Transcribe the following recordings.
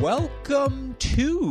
Welcome to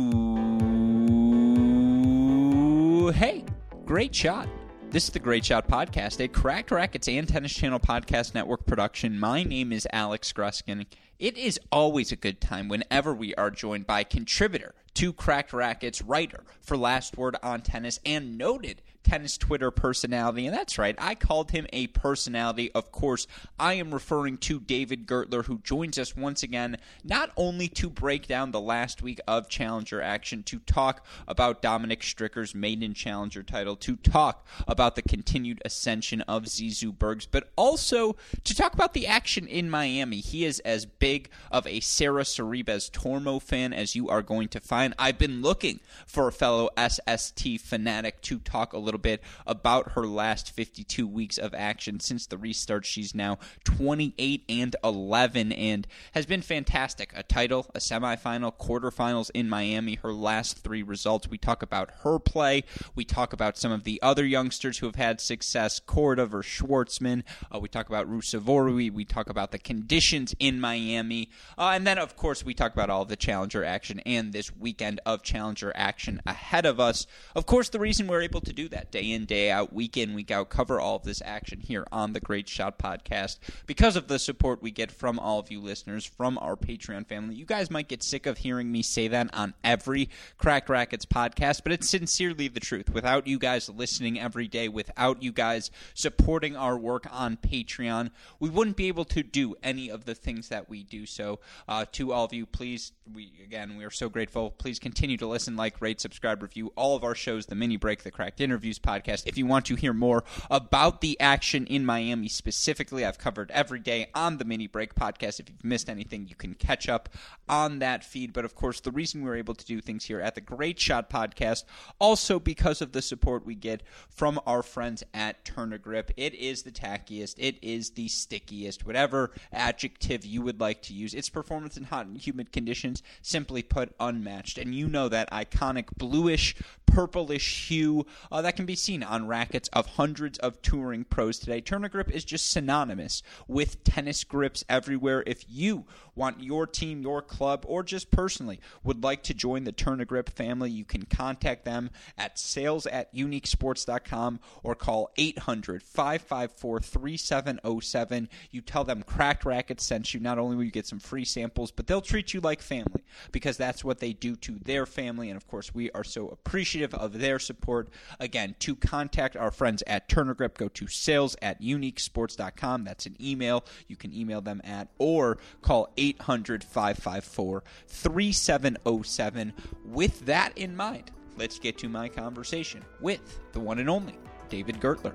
Hey, great shot. This is the Great Shot Podcast, a Cracked Racquets and Tennis Channel Podcast Network production. My name is Alex Gruskin. It is always a good time whenever we are joined by contributor to Cracked Racquets, writer for Last Word on Tennis, and noted tennis Twitter personality. And that's right, I called him a personality. Of course, I am referring to David Gertler, who joins us once again, not only to break down the last week of Challenger action, to talk about Dominic Stricker's maiden Challenger title, to talk about the continued ascension of Zizou Bergs, but also to talk about the action in Miami. He is as big of a Sara Sorribes Tormo fan as you are going to find. I've been looking for a fellow SST fanatic to talk a little bit about her last 52 weeks of action since the restart. She's now 28 and 11 and has been fantastic. A title, a semifinal, quarterfinals in Miami. Her last three results. We talk about her play. We talk about some of the other youngsters who have had success. Korda versus Schwartzman. Uh, we talk about Ruusuvuori. We talk about the conditions in Miami. Uh, and then, of course, we talk about all the challenger action and this weekend of challenger action ahead of us. Of course, the reason we're able to do that day in, day out, week in, week out, cover all of this action here on the Great Shot Podcast because of the support we get from all of you listeners, from our Patreon family. You guys might get sick of hearing me say that on every Cracked Racquets podcast, but it's sincerely the truth. Without you guys listening every day, without you guys supporting our work on Patreon, we wouldn't be able to do any of the things that we do. So, uh, to all of you, please, we again, we are so grateful. Please continue to listen, like, rate, subscribe, review all of our shows, the Mini Break, the Cracked Interviews podcast. If you want to hear more about the action in Miami specifically, I've covered every day on the Mini Break podcast. If you've missed anything, you can catch up on that feed. But of course, the reason we're able to do things here at the Great Shot podcast, also because of the support we get from our friends at Turner Grip. It is the tackiest, it is the stickiest, whatever adjective you would like to use. Its performance in hot and humid conditions, simply put, unmatched. And you know that iconic bluish, purplish hue uh, that can be seen on rackets of hundreds of touring pros today. Turner Grip is just synonymous with tennis grips everywhere. If you want your team, your club, or just personally would like to join the Turner Grip family, you can contact them at sales at uniquesports.com or call 800 554 3707. You tell them Cracked Racquets sent you. Not only will you get some free samples, but they'll treat you like family because that's what they do to their family. And of course, we are so appreciative of their support. Again, to contact our friends at Turner Grip, go to sales at uniquesports.com. That's an email you can email them at, or call 800 554 3707. With that in mind, let's get to my conversation with the one and only David Gertler.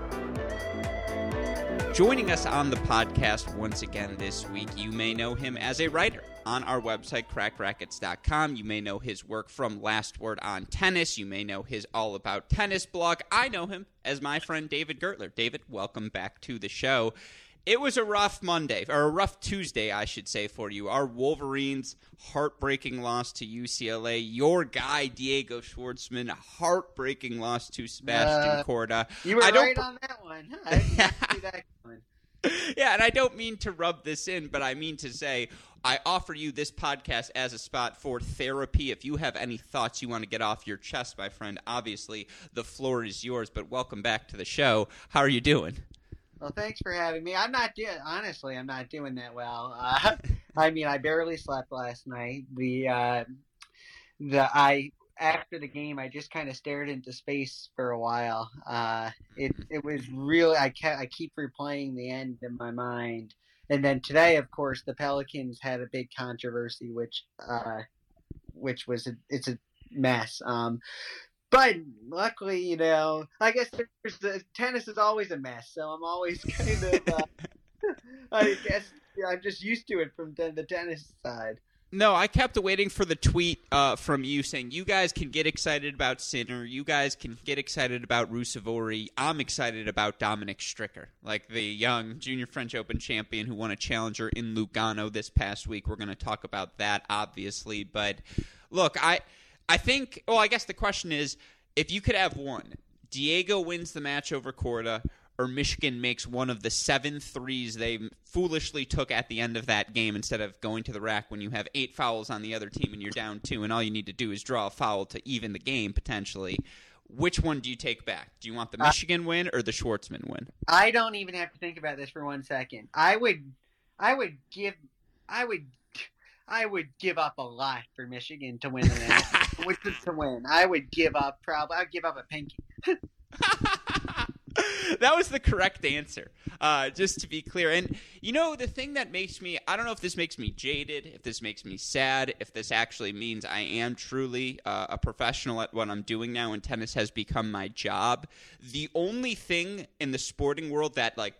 Joining us on the podcast once again this week, you may know him as a writer on our website, crackedracquets.com. You may know his work from Last Word on Tennis. You may know his All About Tennis blog. I know him as my friend David Gertler. David, welcome back to the show. It was a rough Monday, or a rough Tuesday, I should say, for you. Our Wolverines' heartbreaking loss to UCLA. Your guy, Diego Schwartzman, heartbreaking loss to Sebastian Uh, Korda. You were I right on that one. I didn't see that. yeah, and I don't mean to rub this in, but I mean to say I offer you this podcast as a spot for therapy. If you have any thoughts you want to get off your chest, my friend, obviously the floor is yours. But welcome back to the show. How are you doing? Well, thanks for having me. I'm not doing honestly. I'm not doing that well. Uh, I mean, I barely slept last night. The uh, the I after the game, I just kind of stared into space for a while. Uh, it it was really I kept, I keep replaying the end in my mind. And then today, of course, the Pelicans had a big controversy, which uh, which was a, it's a mess. Um, but luckily, you know, I guess there's the tennis is always a mess, so I'm always kind of, uh, I guess yeah, I'm just used to it from the, the tennis side. No, I kept waiting for the tweet uh, from you saying you guys can get excited about Sinner, you guys can get excited about Ruusuvuori. I'm excited about Dominic Stricker, like the young junior French Open champion who won a challenger in Lugano this past week. We're going to talk about that, obviously, but look, I I think. Well, I guess the question is, if you could have one, Diego wins the match over Korda, or Michigan makes one of the seven threes they foolishly took at the end of that game instead of going to the rack when you have eight fouls on the other team and you're down two, and all you need to do is draw a foul to even the game potentially. Which one do you take back? Do you want the uh, Michigan win or the Schwartzman win? I don't even have to think about this for one second. I would, I would give, I would I would give up a lot for Michigan to win the match. To win. I would give up probably. I'd give up a pinky. that was the correct answer. Uh, just to be clear, and you know the thing that makes me I don't know if this makes me jaded, if this makes me sad, if this actually means I am truly uh, a professional at what I'm doing now, and tennis has become my job. The only thing in the sporting world that like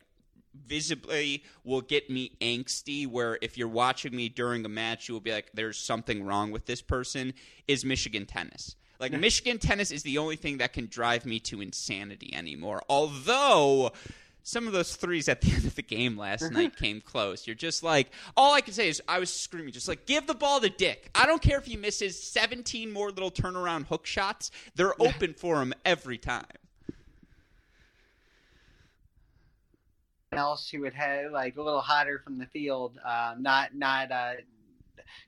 visibly will get me angsty where if you're watching me during a match you will be like there's something wrong with this person is Michigan tennis. Like Michigan tennis is the only thing that can drive me to insanity anymore. Although some of those threes at the end of the game last mm-hmm. night came close. You're just like, all I can say is I was screaming, just like, give the ball to Dick. I don't care if he misses 17 more little turnaround hook shots. They're open for him every time. else who would have like a little hotter from the field. Uh, not not uh,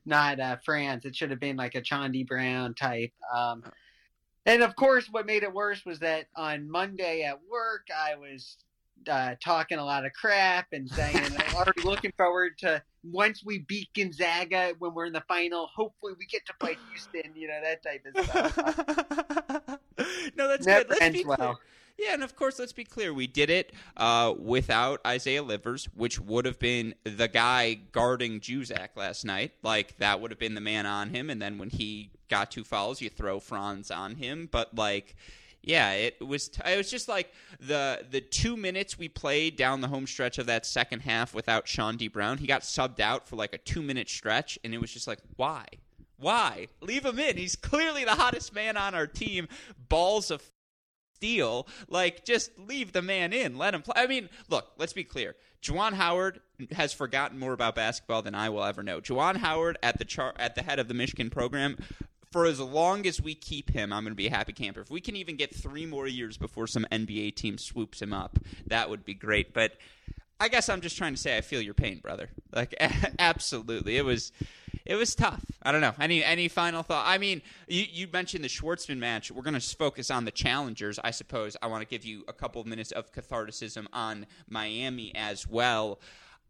not uh, Franz. It should have been like a Chaundee Brown type. Um, and of course, what made it worse was that on Monday at work, I was uh, talking a lot of crap and saying I'm already looking forward to once we beat Gonzaga when we're in the final. Hopefully, we get to play Houston. You know that type of stuff. no, that's Never good. Let's ends well. Clear. Yeah, and of course, let's be clear. We did it uh, without Isaiah Livers, which would have been the guy guarding Juzang last night. Like, that would have been the man on him. And then when he got two fouls, you throw Franz on him. But, like, yeah, it was. T- it was just like the the two minutes we played down the home stretch of that second half without Chaundee Brown. He got subbed out for like a two minute stretch, and it was just like, why? Why leave him in? He's clearly the hottest man on our team. Balls of steel. Like, just leave the man in. Let him play. I mean, look, let's be clear. Juwan Howard has forgotten more about basketball than I will ever know. Juwan Howard at the char- at the head of the Michigan program for as long as we keep him, I'm going to be a happy camper. If we can even get three more years before some NBA team swoops him up, that would be great. But I guess I'm just trying to say I feel your pain, brother. Like absolutely, it was it was tough. I don't know. Any any final thought? I mean, you, you mentioned the Schwartzman match. We're going to focus on the challengers, I suppose. I want to give you a couple of minutes of catharticism on Miami as well.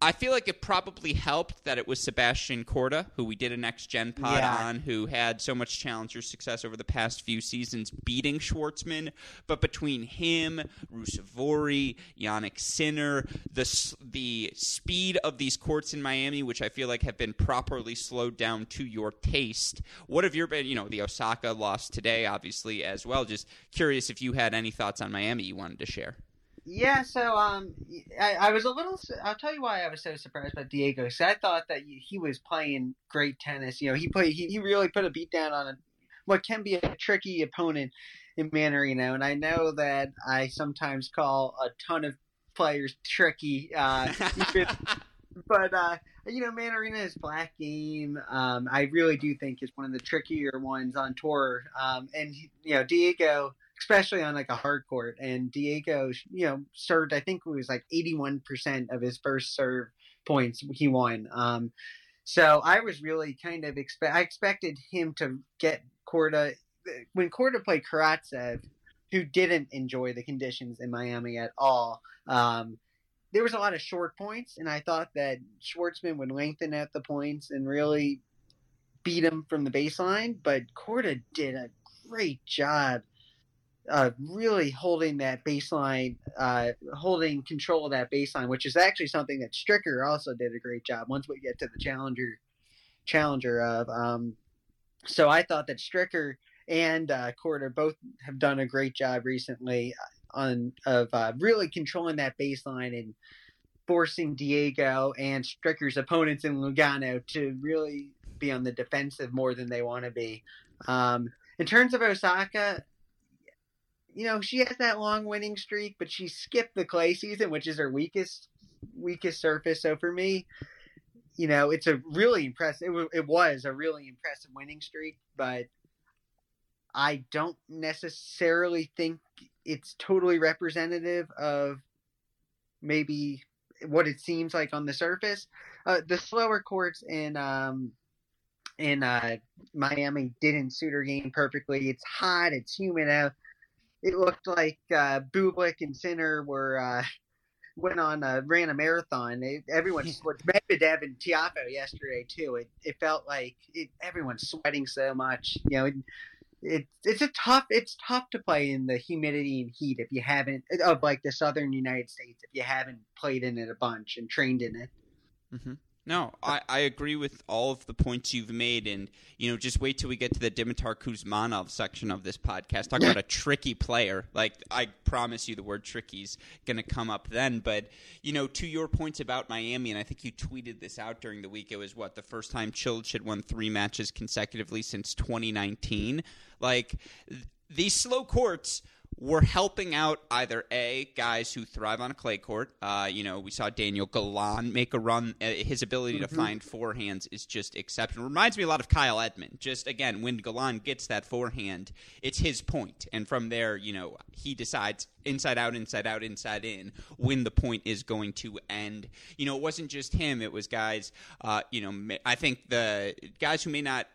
I feel like it probably helped that it was Sebastian Korda, who we did a next gen pod yeah. on, who had so much challenger success over the past few seasons beating Schwartzman. But between him, Ruusuvuori, Jannik Sinner, the the speed of these courts in Miami, which I feel like have been properly slowed down to your taste. What have your been? You know, the Osaka loss today, obviously as well. Just curious if you had any thoughts on Miami you wanted to share. Yeah, so um, I, I, was a little. I'll tell you why I was so surprised by Diego. Because I thought that he was playing great tennis. You know, he played. He, he really put a beat down on a, what can be a tricky opponent in Mannarino. And I know that I sometimes call a ton of players tricky. Uh, but uh, you know, Mannarino's black game. Um, I really do think is one of the trickier ones on tour. Um, and you know, Diego especially on like a hard court. And Diego, you know, served I think it was like eighty one percent of his first serve points he won. Um, So I was really kind of expect I expected him to get Korda when Korda played Karatsev, who didn't enjoy the conditions in Miami at all. Um, there was a lot of short points, and I thought that Schwartzman would lengthen out the points and really beat him from the baseline. But Korda did a great job uh, really holding that baseline, uh, holding control of that baseline, which is actually something that Stricker also did a great job. Once we get to the challenger, challenger of, um, so I thought that Stricker and uh, Korda both have done a great job recently on of uh, really controlling that baseline and forcing Diego and Stricker's opponents in Lugano to really be on the defensive more than they want to be. Um, in terms of Osaka, you know, she has that long winning streak, but she skipped the clay season, which is her weakest weakest surface. So for me, you know, it's a really impressive. It, it was a really impressive winning streak, but I don't necessarily think it's totally representative of maybe what it seems like on the surface. Uh, the slower courts in um, in uh, Miami didn't suit her game perfectly. It's hot, it's humid out it looked like uh, Bublik and Sinner were uh, went on uh, ran a marathon. It, everyone Medvedev and Tiafoe yesterday too. It it felt like it, everyone's sweating so much. You know, it, it, it's a tough it's tough to play in the humidity and heat if you haven't of like the southern United States if you haven't played in it a bunch and trained in it. Mm-hmm. No, I, I agree with all of the points you've made, and you know, just wait till we get to the Dimitar Kuzmanov section of this podcast. Talk about a tricky player. Like I promise you, the word "tricky's" going to come up then. But you know, to your points about Miami, and I think you tweeted this out during the week. It was what the first time Cilic had won three matches consecutively since 2019. Like these slow courts we're helping out either a guys who thrive on a clay court. Uh, you know, we saw Daniel Galan make a run. Uh, his ability mm-hmm. to find forehands is just exceptional. Reminds me a lot of Kyle Edmund. Just again, when Galan gets that forehand, it's his point, and from there, you know, he decides inside out, inside out, inside in when the point is going to end. You know, it wasn't just him; it was guys. Uh, you know, I think the guys who may not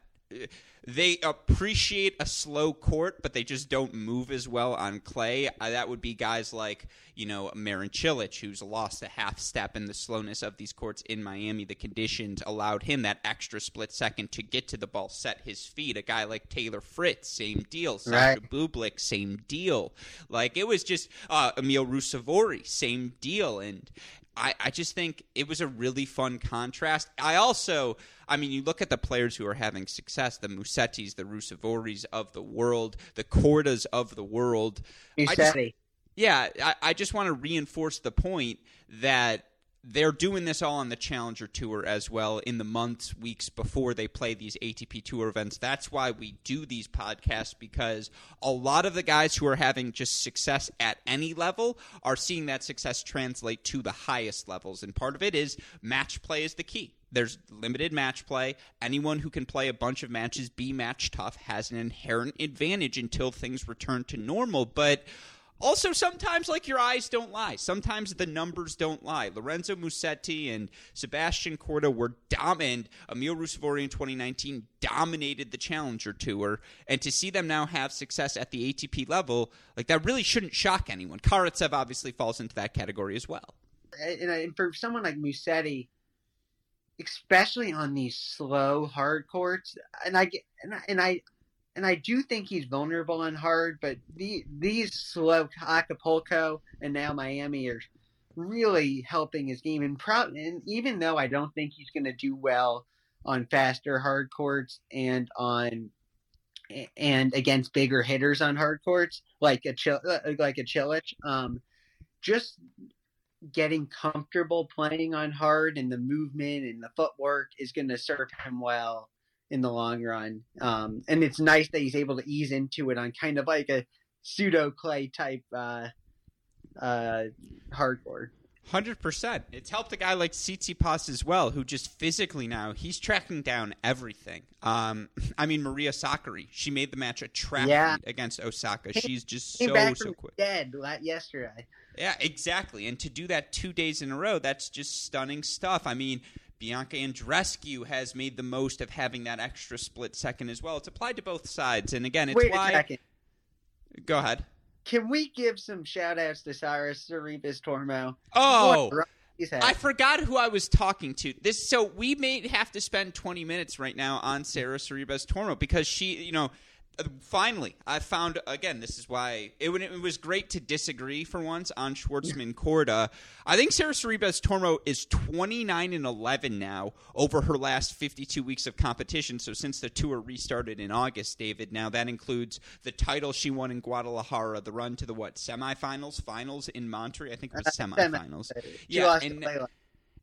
they appreciate a slow court, but they just don't move as well on clay. Uh, that would be guys like, you know, Marin Cilic, who's lost a half step in the slowness of these courts in Miami. The conditions allowed him that extra split second to get to the ball, set his feet. A guy like Taylor Fritz, same deal. Sasha right. Bublik, same deal. Like, it was just uh, Emil Ruusuvuori, same deal. And I, I just think it was a really fun contrast. I also, I mean, you look at the players who are having success, the Musettis, the Ruusuvuoris of the world, the Kordas of the world. Musetti. Yeah, I, I just want to reinforce the point that they're doing this all on the Challenger Tour as well in the months, weeks before they play these ATP Tour events. That's why we do these podcasts because a lot of the guys who are having just success at any level are seeing that success translate to the highest levels. And part of it is match play is the key. There's limited match play. Anyone who can play a bunch of matches, be match tough, has an inherent advantage until things return to normal. But also, sometimes, like your eyes don't lie. Sometimes the numbers don't lie. Lorenzo Musetti and Sebastian Korda were dominant. Emil Ruusuvuori in 2019 dominated the Challenger Tour, and to see them now have success at the ATP level, like that really shouldn't shock anyone. Karatsev obviously falls into that category as well. And for someone like Musetti, especially on these slow hard courts, and I and I, and I and I do think he's vulnerable and hard, but the, these slow Acapulco and now Miami are really helping his game. And, pro- and even though I don't think he's going to do well on faster hard courts and on and against bigger hitters on hard courts like a Chil- uh, like a Cilic, um, just getting comfortable playing on hard and the movement and the footwork is going to serve him well in the long run. Um, and it's nice that he's able to ease into it on kind of like a pseudo clay type uh, uh, hardcore. Hundred percent. It's helped a guy like Tsitsipas as well, who just physically now he's tracking down everything. Um, I mean Maria Sakkari, she made the match a trap yeah. against Osaka. She's just so so quick. Dead yesterday. Yeah, exactly. And to do that two days in a row, that's just stunning stuff. I mean, Bianca Andreescu has made the most of having that extra split second as well. It's applied to both sides, and again, it's Wait why. a second. Go ahead. Can we give some shout outs to Sara Sorribes Tormo? Oh, What a run he's had. I forgot who I was talking to. This so we may have to spend 20 minutes right now on Sara Sorribes Tormo because she, you know, finally I found again. This is why it, it was great to disagree for once on Schwartzman Korda. I think Sara Sorribes Tormo is 29 and 11 now over her last 52 weeks of competition. So since the tour restarted in August, David. Now that includes the title she won in Guadalajara, the run to the what semifinals, finals in Monterrey. I think it was Uh, semifinals. Yeah, and-.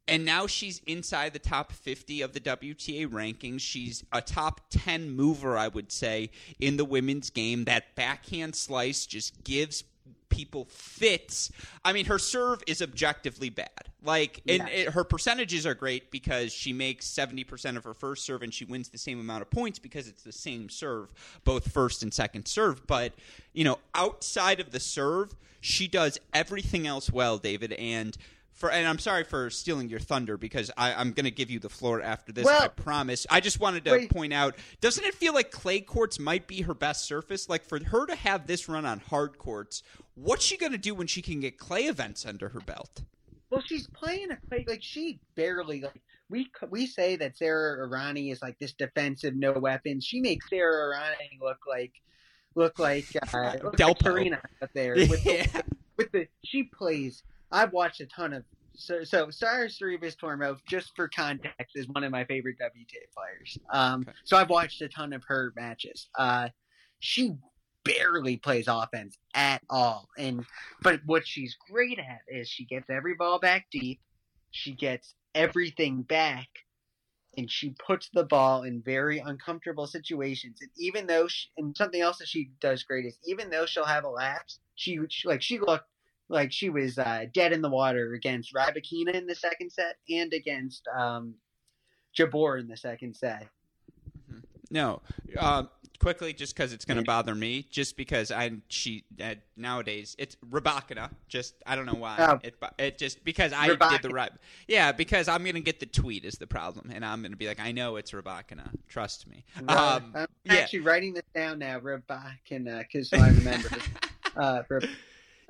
And now she's inside the top 50 of the WTA rankings. She's a top 10 mover, I would say, in the women's game. That backhand slice just gives people fits. I mean, her serve is objectively bad. Like, and it, her percentages are great because she makes 70% of her first serve and she wins the same amount of points because it's the same serve, both first and second serve. But, you know, outside of the serve, she does everything else well, David. And for and I'm sorry for stealing your thunder because I, I'm going to give you the floor after this. Well- I promise. I just wanted to Wait. point out: doesn't it feel like clay courts might be her best surface? Like for her to have this run on hard courts, what's she going to do when she can get clay events under her belt? Well, she's playing a play like she barely like we we say that Sara Errani is like this defensive no weapons. She makes Sara Errani look like look like uh, look like Delpo. Up there with the, with the she plays. I've watched a ton of so so Sara Sorribes Tormo just for context is one of my favorite WTA players. Um, Okay. so I've watched a ton of her matches. Uh, she barely plays offense at all, and but what she's great at is she gets every ball back deep, she gets everything back, and she puts the ball in very uncomfortable situations. And even though, she, and something else that she does great is even though she'll have a lapse, she, she like she looked like she was uh, dead in the water against Rybakina in the second set and against um, Jabeur in the second set. No, uh, quickly, just because it's going to bother me, just because I she uh, nowadays it's Rabakina. Just I don't know why Oh. it it just because I did the right. Yeah, because I'm going to get the tweet is the problem, and I'm going to be like, I know it's Rabakina. Trust me. Um, I'm yeah. actually writing this down now, Rabakina, because I remember. uh, Rab-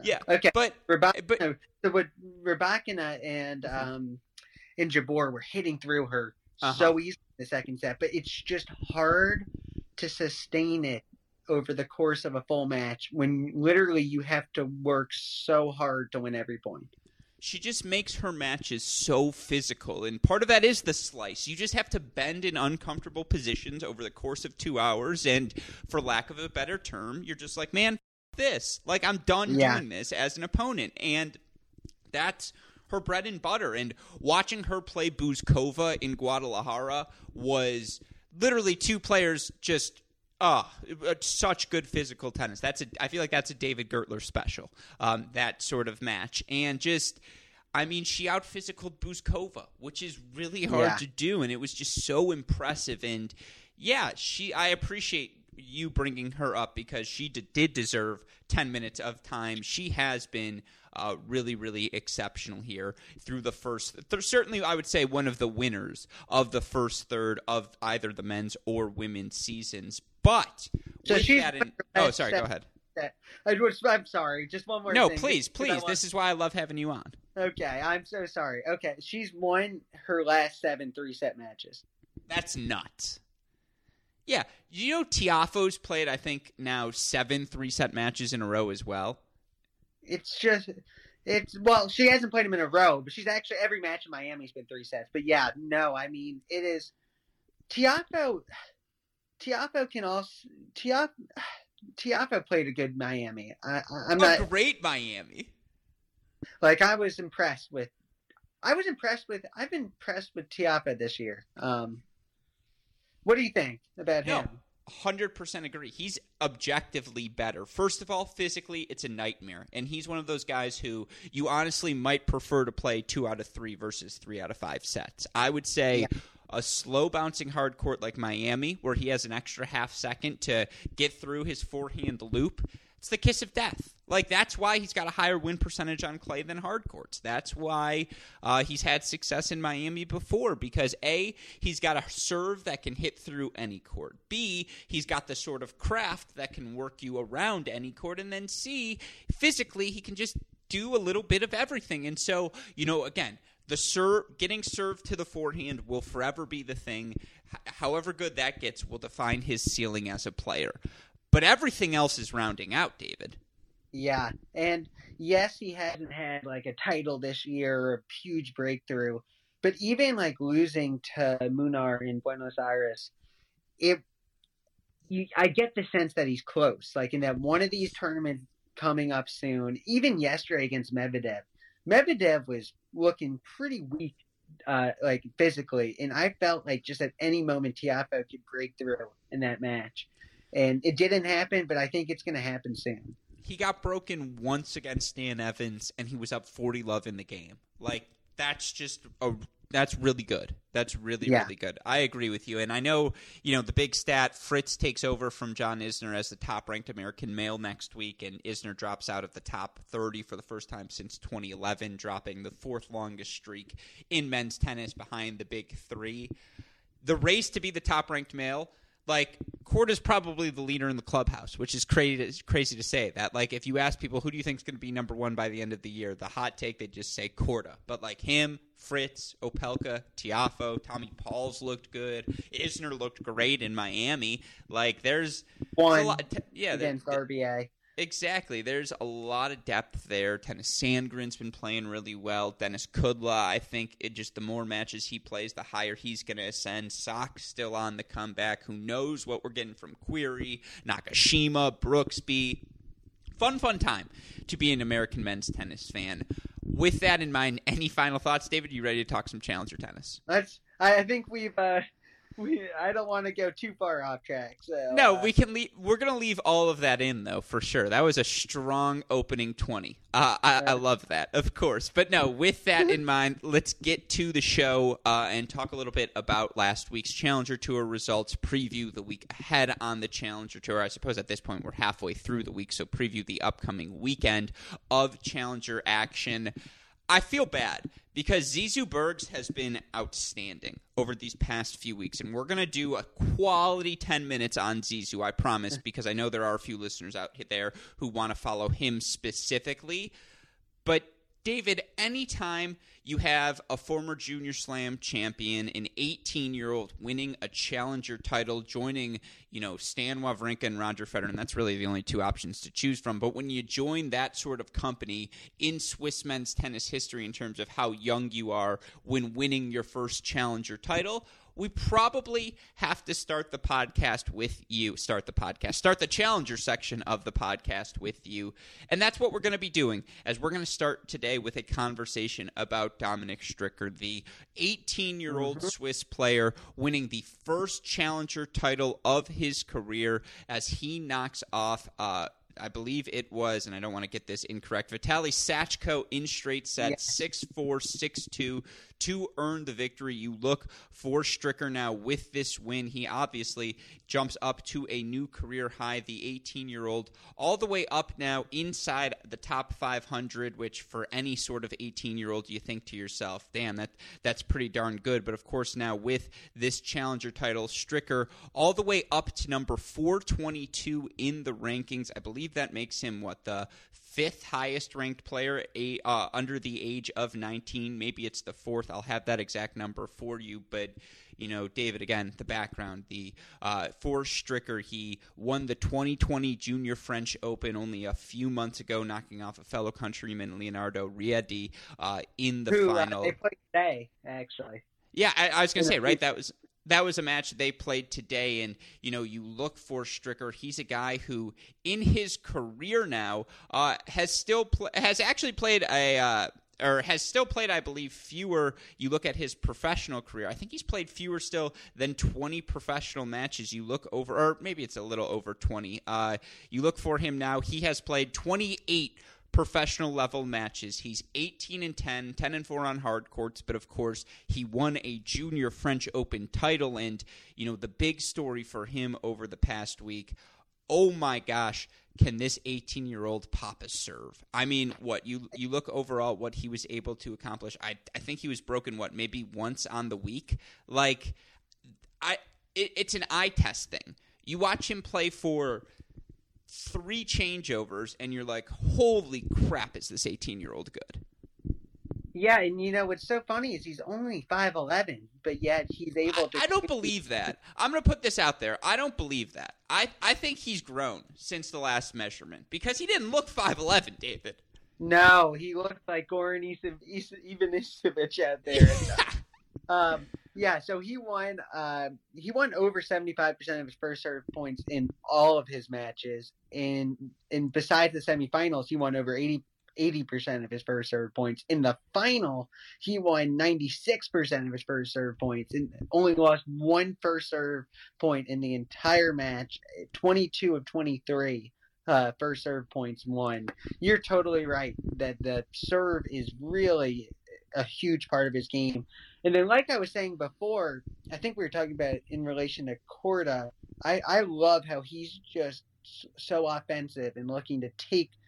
yeah, okay, but Rabakina. but so what Rabakina and um and Jabeur were hitting through her Uh-huh. so easy in the second set, but it's just hard to sustain it over the course of a full match when literally you have to work so hard to win every point. she just makes her matches so physical and part of that is the slice you just have to bend in uncomfortable positions over the course of two hours and for lack of a better term you're just like man this like i'm done Yeah. doing this as an opponent and that's her bread and butter and watching her play Bouzkova in Guadalajara was literally two players just Ah, uh, such good physical tennis. That's a. I feel like that's a David Gertler special. Um, that sort of match, and just, I mean, she out physical Bouzkova, which is really hard Yeah. to do, and it was just so impressive. And yeah, she. I appreciate you bringing her up because she d- did deserve ten minutes of time. She has been. Uh, really, really exceptional here through the first. Th- certainly, I would say one of the winners of the first third of either the men's or women's seasons. But So she's in, oh, sorry, go ahead. I was, I'm sorry, just one more No, thing. please, please. want- This is why I love having you on. Okay, I'm so sorry. Okay, she's won her last seven three set matches. That's nuts. Yeah, you know Tiafoe's played I think now seven three set matches in a row as well. It's just, it's well, she hasn't played him in a row, but she's actually every match in Miami's been three sets. But yeah, no, I mean it is. Tiafoe, Tiafoe can also Tiafoe, Tiafoe played a good Miami. I, I, I'm a not great Miami. like I was impressed with. I was impressed with. I've been impressed with Tiafa this year. Um, what do you think about No, him? hundred percent agree. He's objectively better. First of all, physically, it's a nightmare, and he's one of those guys who you honestly might prefer to play two out of three versus three out of five sets. I would say. Yeah. A slow bouncing hard court like Miami, where he has an extra half second to get through his forehand loop, it's the kiss of death. Like that's why he's got a higher win percentage on clay than hard courts. That's why uh, he's had success in Miami before because a he's got a serve that can hit through any court. B he's got the sort of craft that can work you around any court, and then C physically he can just do a little bit of everything. And so you know again the serve getting served to the forehand will forever be the thing. H- however good that gets will define his ceiling as a player. But everything else is rounding out, David. Yeah, and yes, he hasn't had like a title this year or a huge breakthrough, but even like losing to Munar in Buenos Aires, it you, I get the sense that he's close. Like in that one of these tournaments coming up soon, even yesterday against Medvedev, Medvedev was looking pretty weak, uh, like physically, and I felt like just at any moment Tiafoe could break through in that match, and it didn't happen, but I think it's going to happen soon he got broken once against Stan Evans, and he was up forty love in the game. Like that's just a that's really good. That's really Yeah. really good. I agree with you, and I know you know the big stat. Fritz takes over from John Isner as the top ranked American male next week, and Isner drops out of the top thirty for the first time since 2011, dropping the fourth longest streak in men's tennis behind the big three. The race to be the top ranked male like Korda is probably the leader in the clubhouse, which is crazy crazy to say that. Like if you ask people who do you think is going to be number one by the end of the year, the hot take they just say Korda. But like him, Fritz, Opelka, Tiafoe, Tommy Paul's looked good. Isner looked great in Miami. Like there's one a lot, yeah, there- against RBA. Exactly. There's a lot of depth there. Tennys Sandgren's been playing really well. Denis Kudla, I think it just the more matches he plays, the higher he's going to ascend. Sock's still on the comeback. Who knows what we're getting from Querrey, Nakashima, Brooksby. Fun, fun time to be an American men's tennis fan. With that in mind, any final thoughts, David? You ready to talk some challenger tennis? I I think we've. Uh, we. I don't want to go too far off track. So No, uh, we can leave. We're gonna leave all of that in though, for sure. That was a strong opening twenty. Uh, I, I love that, of course. But no, with that in mind, let's get to the show uh, and talk a little bit about last week's Challenger Tour results. Preview the week ahead on the Challenger Tour. I suppose at this point we're halfway through the week, so preview the upcoming weekend of Challenger action. I feel bad because Zizou Bergs has been outstanding over these past few weeks, and we're going to do a quality 10 minutes on Zizou, I promise, because I know there are a few listeners out there who want to follow him specifically. But David, anytime you have a former Junior Slam champion, an 18 year old winning a challenger title, joining, you know, Stan Wawrinka and Roger Federer, and that's really the only two options to choose from. But when you join that sort of company in Swiss men's tennis history in terms of how young you are when winning your first challenger title, we probably have to start the podcast with you. Start the podcast. Start the challenger section of the podcast with you. And that's what we're going to be doing, as we're going to start today with a conversation about Dominic Stricker, the 18 year old Swiss player winning the first challenger title of his career as he knocks off. Uh, I believe it was, and I don't want to get this incorrect, Vitaly Sachko in straight set, Yeah. 6 4, 6 2 to earn the victory. You look for Stricker now with this win. He obviously jumps up to a new career high, the 18 year old, all the way up now inside the top 500, which for any sort of 18 year old, you think to yourself, damn, that, that's pretty darn good. But of course, now with this challenger title, Stricker all the way up to number 422 in the rankings. I believe that makes him what the fifth highest ranked player uh, under the age of 19. Maybe it's the fourth. I'll have that exact number for you. But, you know, David, again, the background. The uh, For Stricker, he won the 2020 Junior French Open only a few months ago, knocking off a fellow countryman, Leonardo Riedi, uh, in the who, uh, final. they play today, actually. Yeah, I, I was gonna say right. That was that was a match they played today, and you know you look for Stricker. He's a guy who, in his career now, uh, has still pl- has actually played a. Uh, or has still played, I believe, fewer. You look at his professional career. I think he's played fewer still than 20 professional matches. You look over, or maybe it's a little over 20. Uh, you look for him now. He has played 28 professional level matches. He's 18 and 10, 10 and 4 on hard courts, but of course, he won a junior French Open title and, you know, the big story for him over the past week oh my gosh, can this 18 year old Papa serve? I mean, what you you look overall what he was able to accomplish. I I think he was broken what maybe once on the week. Like I it, it's an eye test thing. You watch him play for three changeovers and you're like, "Holy crap, is this 18 year old good?" Yeah, and you know what's so funny is he's only five eleven, but yet he's able to. I, don't believe that. I'm going to put this out there. I don't believe that. I I think he's grown since the last measurement because he didn't look five eleven, David. No, he looked like Goran Ivanisevic out there. um, yeah, so he won. Uh, he won over seventy five percent of his first serve points in all of his matches, and and besides the semifinals, he won over eighty 80% of his first serve points. In the final, he won 96% of his first serve points and only lost one first serve point in the entire match. 22 of 23 uh, first serve points won. You're totally right that the serve is really a huge part of his game. And then, like I was saying before, I think we were talking about in relation to Korda. I, I love how he's just so offensive and looking to take –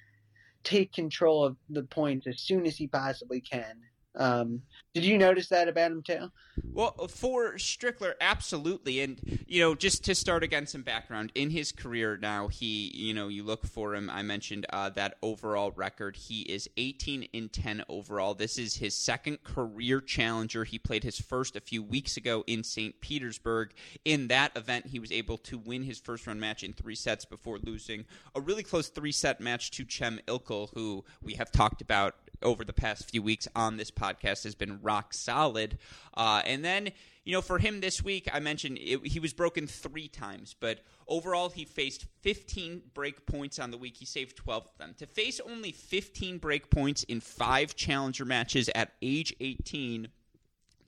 take control of the points as soon as he possibly can. Um, did you notice that about him too? Well, for Stricker, absolutely. And you know, just to start again, some background in his career. Now, he, you know, you look for him. I mentioned uh, that overall record. He is 18 in 10 overall. This is his second career challenger. He played his first a few weeks ago in St. Petersburg. In that event, he was able to win his first round match in three sets before losing a really close three set match to Cem Ilkel, who we have talked about over the past few weeks on this podcast has been rock solid. Uh, and then, you know, for him this week, I mentioned it, he was broken three times, but overall he faced 15 break points on the week. He saved 12 of them. To face only 15 break points in five challenger matches at age 18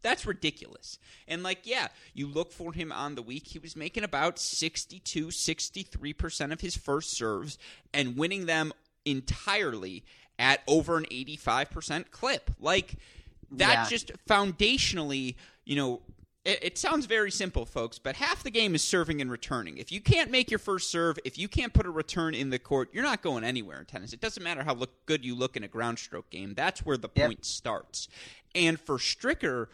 that's ridiculous. And like, yeah, you look for him on the week, he was making about 62, 63% of his first serves and winning them entirely at over an 85% clip. Like that yeah. just foundationally, you know, it, it, sounds very simple, folks, but half the game is serving and returning. If you can't make your first serve, if you can't put a return in the court, you're not going anywhere in tennis. It doesn't matter how look good you look in a ground stroke game. That's where the yep. point starts. And for Stricker,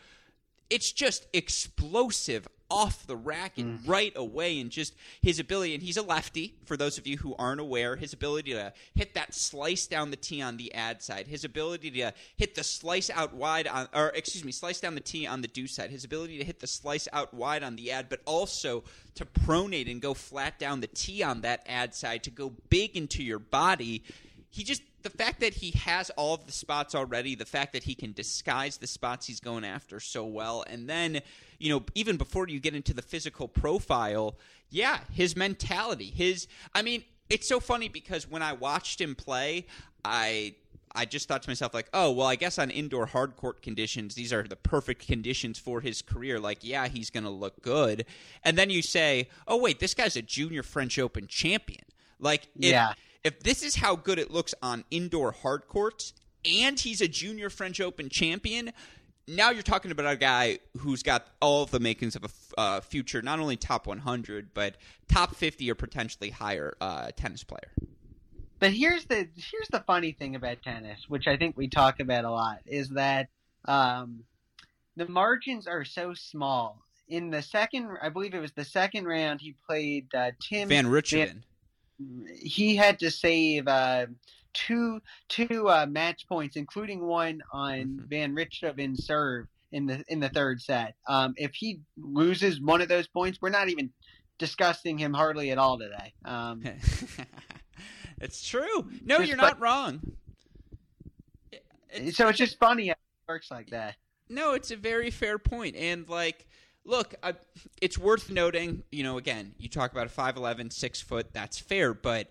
it's just explosive off the rack and mm. right away and just his ability and he's a lefty for those of you who aren't aware his ability to hit that slice down the tee on the ad side his ability to hit the slice out wide on or excuse me slice down the tee on the do side his ability to hit the slice out wide on the ad but also to pronate and go flat down the tee on that ad side to go big into your body he just the fact that he has all of the spots already, the fact that he can disguise the spots he's going after so well, and then, you know, even before you get into the physical profile, yeah, his mentality, his I mean, it's so funny because when I watched him play, I I just thought to myself like, oh well, I guess on indoor hard court conditions, these are the perfect conditions for his career. Like, yeah, he's going to look good. And then you say, oh wait, this guy's a junior French Open champion. Like, yeah if this is how good it looks on indoor hard courts and he's a junior French Open champion, now you're talking about a guy who's got all of the makings of a uh, future, not only top 100, but top 50 or potentially higher uh, tennis player. But here's the here's the funny thing about tennis, which I think we talk about a lot, is that um, the margins are so small. In the second, I believe it was the second round, he played uh, Tim Van Rijthoven he had to save uh, two two uh, match points, including one on mm-hmm. Van Rijthoven serve in the in the third set. Um, if he loses one of those points, we're not even discussing him hardly at all today. Um, it's true. No, you're not wrong. It's, so it's just funny how it works like that. No, it's a very fair point, and like look, I, it's worth noting, you know, again, you talk about a 5'11, 6 foot, that's fair, but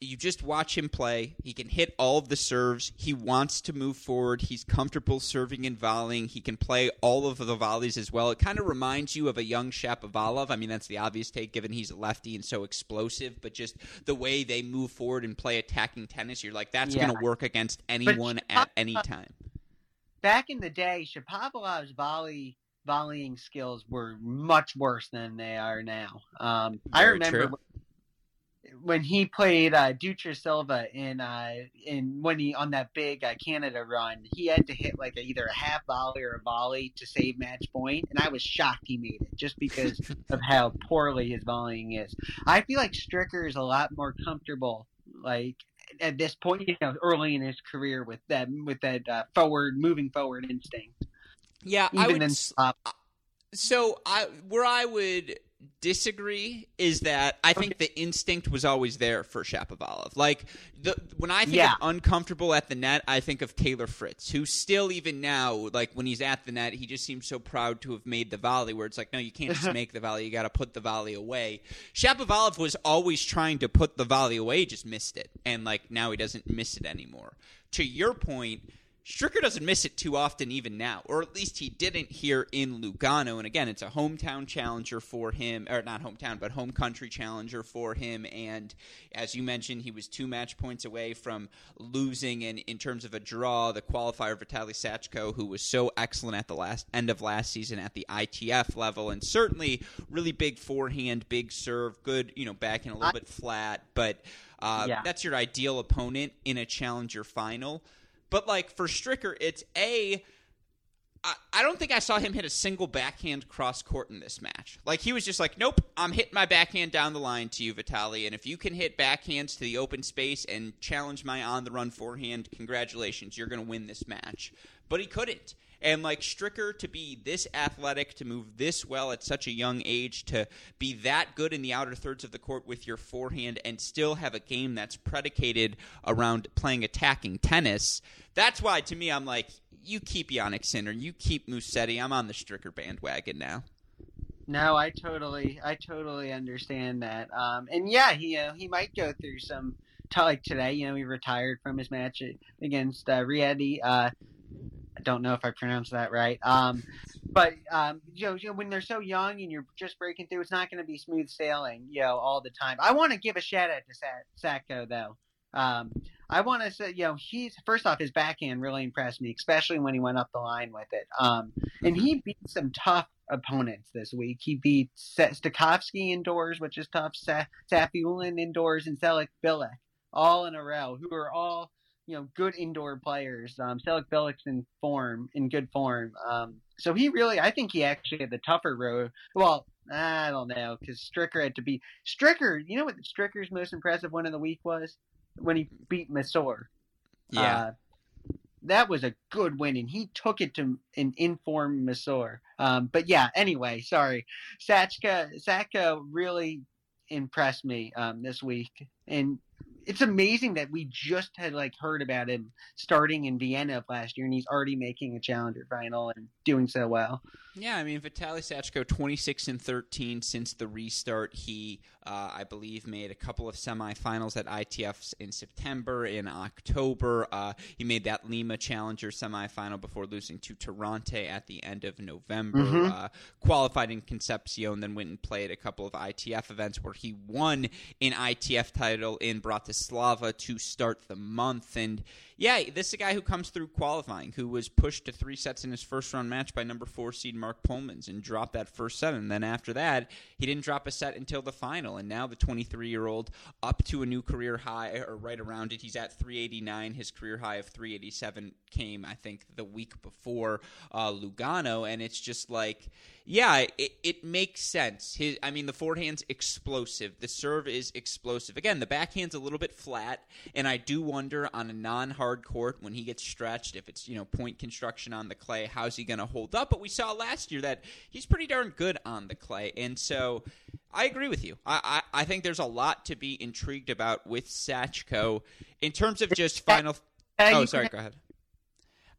you just watch him play. He can hit all of the serves. He wants to move forward. He's comfortable serving and volleying. He can play all of the volleys as well. It kind of reminds you of a young Shapovalov. I mean, that's the obvious take given he's a lefty and so explosive, but just the way they move forward and play attacking tennis, you're like, that's yeah. going to work against anyone at any time. Back in the day, Shapovalov's volley volleying skills were much worse than they are now. Um, I remember when he played uh, Dutra Silva in uh, in when he on that big uh, Canada run, he had to hit like a, either a half volley or a volley to save match point, and I was shocked he made it just because of how poorly his volleying is. I feel like Stricker is a lot more comfortable, like at this point, you know, early in his career with that with that uh, forward, moving forward instinct. Yeah, Even I would. in s- uh, so I where I would disagree is that I think the instinct was always there for Shapovalov. Like the when I think Yeah. of uncomfortable at the net, I think of Taylor Fritz, who still even now, like when he's at the net, he just seems so proud to have made the volley. Where it's like, no, you can't just make the volley; you got to put the volley away. Shapovalov was always trying to put the volley away, just missed it, and like now he doesn't miss it anymore. To your point. Stricker doesn't miss it too often, even now, or at least he didn't here in Lugano. And again, it's a hometown challenger for him, or not hometown, but home country challenger for him. And as you mentioned, he was two match points away from losing. And in terms of a draw, the qualifier Vitaly Sachko, who was so excellent at the last end of last season at the ITF level, and certainly really big forehand, big serve, good, you know, backing a little bit flat, but. Uh, Yeah. That's your ideal opponent in a challenger final. But like for Stricker, it's a. I, don't think I saw him hit a single backhand cross court in this match. Like he was just like, nope, I'm hitting my backhand down the line to you, Vitali. And if you can hit backhands to the open space and challenge my on the run forehand, congratulations, you're going to win this match. But he couldn't. And like Stricker to be this athletic, to move this well at such a young age, to be that good in the outer thirds of the court with your forehand and still have a game that's predicated around playing attacking tennis, that's why to me I'm like, you keep Jannik Sinner, you keep Musetti. I'm on the Stricker bandwagon now. No, I totally, I totally understand that. Um, and yeah, he uh, he might go through some t- like today. You know, he retired from his match against uh, Riedi. Uh, I don't know if I pronounced that right. Um, but um, you, know, you know, when they're so young and you're just breaking through, it's not going to be smooth sailing, you know, all the time. I want to give a shout out to Sa- Sacco though. Um, I want to say, you know, he's first off, his backhand really impressed me, especially when he went up the line with it. Um, and he beat some tough opponents this week. He beat St- Stakhovsky indoors, which is tough. Sa- Safiullin indoors and Selik Bilic all in a row, who are all you know good indoor players. Um, Celikbilek's in form, in good form. Um, so he really, I think he actually had the tougher road. Well, I don't know because Stricker had to be Stricker. You know what Stricker's most impressive one of the week was when he beat Masur. Uh, that was a good win, and he took it to an informed Masur. Um, but yeah, anyway, sorry. Sachka Saka really impressed me um, this week, and it's amazing that we just had like heard about him starting in Vienna of last year, and he's already making a challenger final and doing so well. Yeah, I mean Vitaly Sachko, twenty six and thirteen since the restart. He, uh, I believe, made a couple of semifinals at ITFs in September, in October. Uh, he made that Lima Challenger semifinal before losing to Toronto at the end of November. Mhm. Uh, qualified in Concepcion, then went and played a couple of ITF events where he won an ITF title in Bratislava to start the month. And yeah, this is a guy who comes through qualifying, who was pushed to three sets in his first round match by number four seed Mark Polmans and dropped that first set. And then after that, he didn't drop a set until the final. And now the 23 year old up to a new career high, or right around it. He's at 389. His career high of 387 came, I think, the week before uh, Lugano. And it's just like, yeah, it, it makes sense. His, I mean, the forehand's explosive. The serve is explosive. Again, the backhand's a little bit flat, and I do wonder on a non-hard court when he gets stretched, if it's you know point construction on the clay, how's he going to hold up? But we saw last year that he's pretty darn good on the clay, and so I agree with you. I I, I think there's a lot to be intrigued about with Sachko in terms of just final. Uh, Oh, sorry. Go ahead.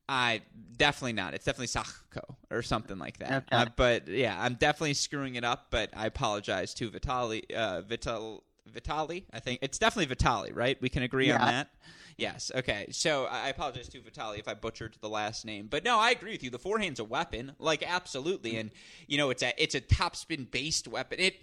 I definitely not. It's definitely Sachko or something like that. Okay. Uh, but yeah, I'm definitely screwing it up. But I apologize to Vitali. Uh, Vital Vitali. I think it's definitely Vitali, right? We can agree on that. Yes. Okay. So I apologize to Vitali if I butchered the last name, but no, I agree with you. The forehand's a weapon, like absolutely, and you know it's a it's a topspin based weapon. It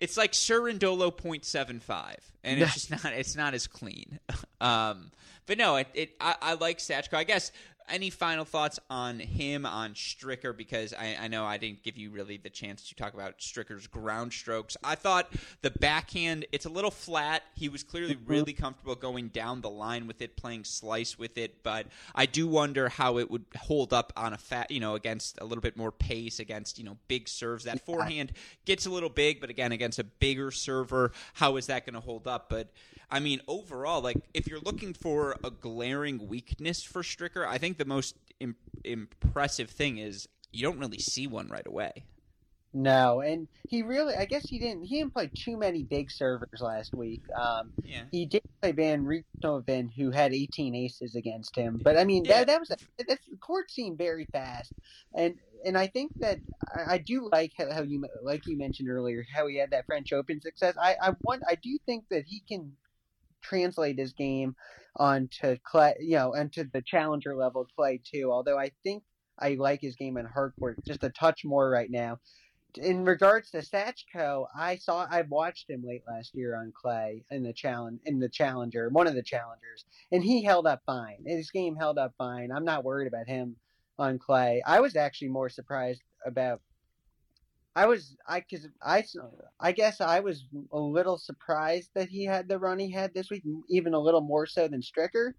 it's like Cerundolo 0.75, and it's just not it's not as clean. Um, but no, it, it I, I like Sachko. I guess any final thoughts on him on Stricker? Because I, I, know I didn't give you really the chance to talk about Stricker's ground strokes. I thought the backhand it's a little flat. He was clearly Mm-hmm. really comfortable going down the line with it, playing slice with it. But I do wonder how it would hold up on a fat, you know, against a little bit more pace against you know big serves. That forehand gets a little big, but again against a bigger server, how is that going to hold up? But I mean, overall, like if you're looking for a glaring weakness for Stricker, I think the most Im- impressive thing is you don't really see one right away. No, and he really, I guess he didn't, he didn't play too many big servers last week. Um, Yeah. he did play Van Rijthoven, who had 18 aces against him. But I mean, Yeah. that, that was, that's, the court seemed very fast. And, and I think that I, I do like how, how you, like you mentioned earlier, how he had that French Open success. I, I want, I do think that he can translate his game onto clay, you know, onto the challenger level play too. Although I think I like his game in hard court just a touch more right now. In regards to Sachko, I saw I watched him late last year on clay in the challenge in the challenger, one of the challengers, and he held up fine. His game held up fine. I'm not worried about him on clay. I was actually more surprised about I was I cuz I I guess I was a little surprised that he had the run he had this week even a little more so than Stricker.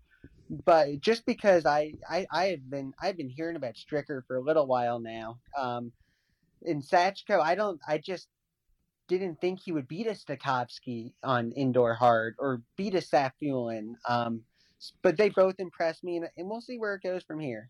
But just because I, I I have been I've been hearing about Stricker for a little while now um in Sachko I don't I just didn't think he would beat a Stakhovsky on indoor hard or beat a Safiullin um but they both impressed me and, and we'll see where it goes from here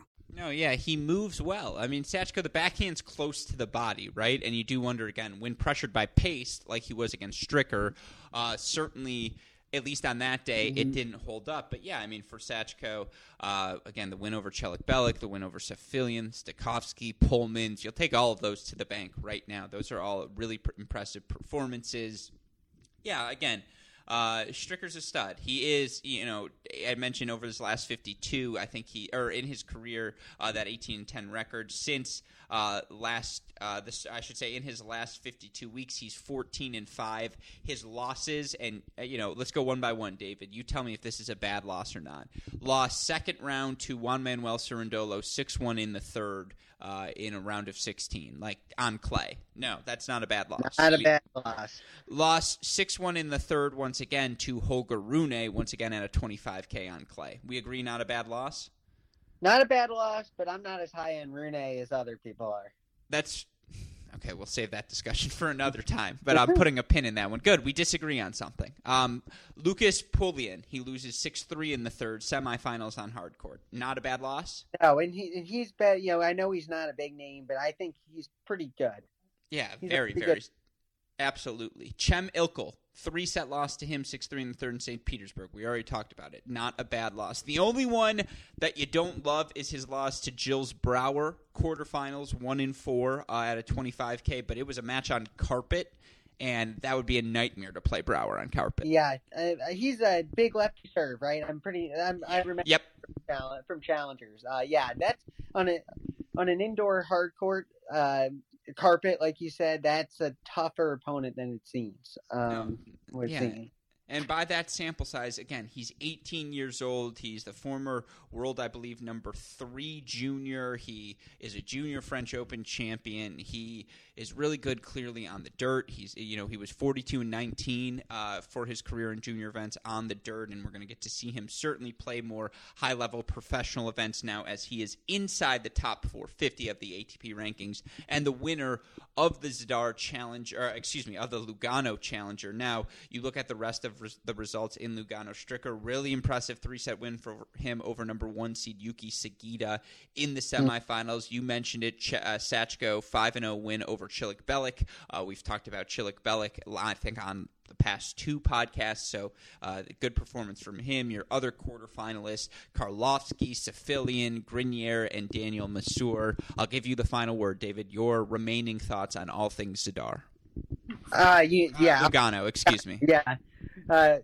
No, yeah, he moves well. I mean, Sachko, the backhand's close to the body, right? And you do wonder again when pressured by pace, like he was against Stricker. Uh, certainly, at least on that day, it didn't hold up. But yeah, I mean, for Sachko, uh, again, the win over Celikbilek, the win over Safiullin, Stakhovsky, Polmans, you'll take all of those to the bank right now. Those are all really pr- impressive performances. Yeah, again. Uh, Stricker's a stud. He is, you know, I mentioned over his last 52, I think he, or in his career, uh, that 18 and 10 record since uh, last, uh, this, I should say, in his last 52 weeks, he's 14 and 5. His losses, and, uh, you know, let's go one by one, David. You tell me if this is a bad loss or not. Lost second round to Juan Manuel Cerundolo, 6 1 in the third. Uh, in a round of 16, like on clay. No, that's not a bad loss. not a bad loss Lost 6 1 in the third once again to Holger Rune, once again at a 25K on clay. We agree, not a bad loss? not a bad loss but I'm not as high on Rune as other people are That's. Okay, we'll save that discussion for another time, but I'm putting a pin in that one. Good, we disagree on something. Um, Lucas Poulian, he loses 6 3 in the third, semifinals on hard court. Not a bad loss? No, and he and he's bad. You know, I know he's not a big name, but I think he's pretty good. Yeah, He's very, very. good. Absolutely. Cem Ilkel, three set loss to him, 6 3 in the third in St. Petersburg. We already talked about it. Not a bad loss. The only one that you don't love is his loss to Gijs Brouwer, quarterfinals, 1 in 4 uh, at a 25K, but it was a match on carpet, and that would be a nightmare to play Brouwer on carpet. Yeah, uh, he's a big lefty serve, right? I'm pretty. I'm, I remember Yep. from, challengers. Uh, yeah, that's on a on an indoor hard court uh, carpet, like you said. That's a tougher opponent than it seems. Um, we're Yeah. seeing. And by that sample size, again, he's 18 years old. He's the former world, I believe, number three junior. He is a junior French Open champion. He is really good, clearly on the dirt. He's, you know, he was 42 and 19 uh, for his career in junior events on the dirt, and we're going to get to see him certainly play more high-level professional events now, as he is inside the top 450 of the ATP rankings and the winner of the Zadar Challenge, or excuse me, of the Lugano Challenger. Now, you look at the rest of res- the results in Lugano. Stricker, really impressive three set win for him over number one seed Yuki Sugita in the semifinals. You mentioned it, Ch- uh, Sachko 5 0 win over Celikbilek. Uh, we've talked about Celikbilek, I think, on the past two podcasts. So, uh, good performance from him. Your other quarterfinalists, Karlovsky, Safiullin, Grenier, and Daniel Masur. I'll give you the final word, David. Your remaining thoughts on all things Zadar. Uh, you, yeah, Uh, Lugano, excuse me. yeah. Uh,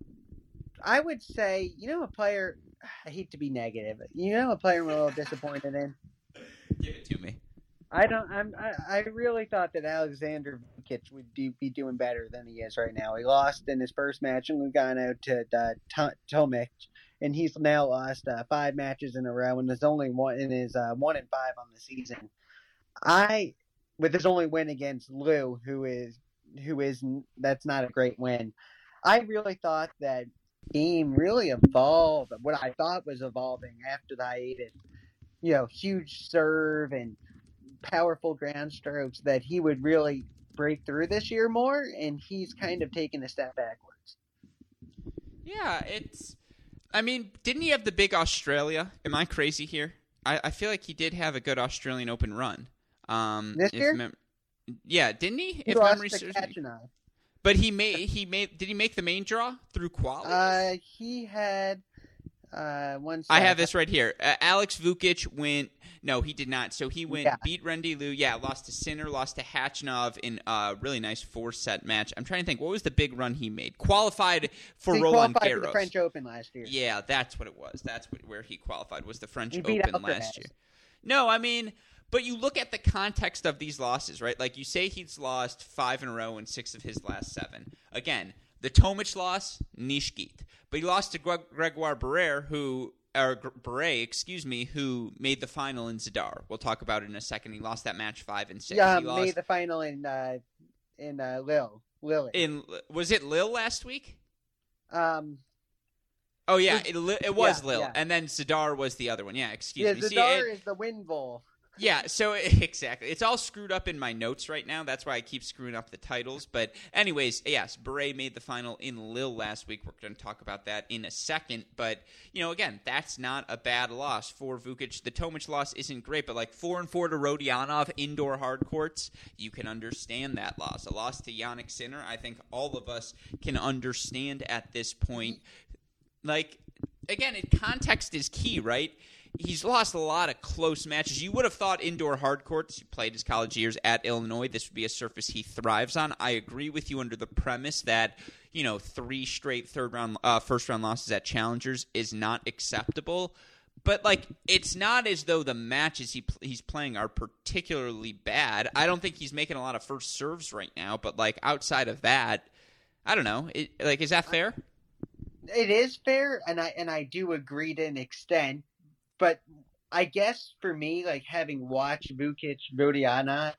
I would say, you know, a player. I hate to be negative. You know, a player I'm a little disappointed in. Give it to me. I don't. I'm. I, I really thought that Alexander Vukic would do, be doing better than he is right now. He lost in his first match in Lugano to uh, Tomic, and he's now lost uh, five matches in a row, and is only one in his uh, one and five on the season. I, with his only win against Lu, who is who is that's not a great win. I really thought that game really evolved. What I thought was evolving after the hiatus, you know, huge serve and powerful ground strokes that he would really break through this year more, and he's kind of taken a step backwards. Yeah, it's. I mean, didn't he have the big Australia? Am I crazy here? I, I feel like he did have a good Australian Open run. Um, This year? mem- yeah, didn't he? He If memory serves. But he made he made did he make the main draw through quali? Uh, he had uh one. I have this right here. Uh, Alex Vukic went. No, he did not. So he went Yeah. beat Rendy Lu. Yeah, lost to Sinner, lost to Khachanov in a really nice four set match. I'm trying to think. What was the big run he made? Qualified for He Roland qualified for the French Open last year. Yeah, that's what it was. That's what, where he qualified was the French He Open last year. No, I mean, but you look at the context of these losses, right? Like you say he's lost five in a row in six of his last seven. Again, the Tomic loss, Nishkit. But he lost to Gre- Gregoire Barrere, who or Barre, excuse me, who made the final in Zadar. We'll talk about it in a second. He lost that match five and six. Yeah, he lost made the final in uh in uh Lille. In was it Lille last week? um Oh yeah, it, it was yeah, Lille, yeah. and then Zadar was the other one. Yeah, excuse yeah, me. See, Zadar it- is the win bowl. Yeah, so exactly. It's all screwed up in my notes right now. That's why I keep screwing up the titles. But, anyways, yes, Beret made the final in Lille last week. We're going to talk about that in a second. But, you know, again, that's not a bad loss for Vukic. The Tomic loss isn't great, but like 4 and 4 to Rodionov indoor hard courts, you can understand that loss. A loss to Jannik Sinner, I think all of us can understand at this point. Like, again, it, context is key, right? He's lost a lot of close matches. You would have thought indoor hard courts. He played his college years at Illinois. This would be a surface he thrives on. I agree with you under the premise that you know three straight third round, uh, first round losses at challengers is not acceptable. But like, it's not as though the matches he he's playing are particularly bad. I don't think he's making a lot of first serves right now. But like outside of that, I don't know. It, like, is that fair? It is fair, and I and I do agree to an extent, but I guess for me, like having watched Vukic Rodiana,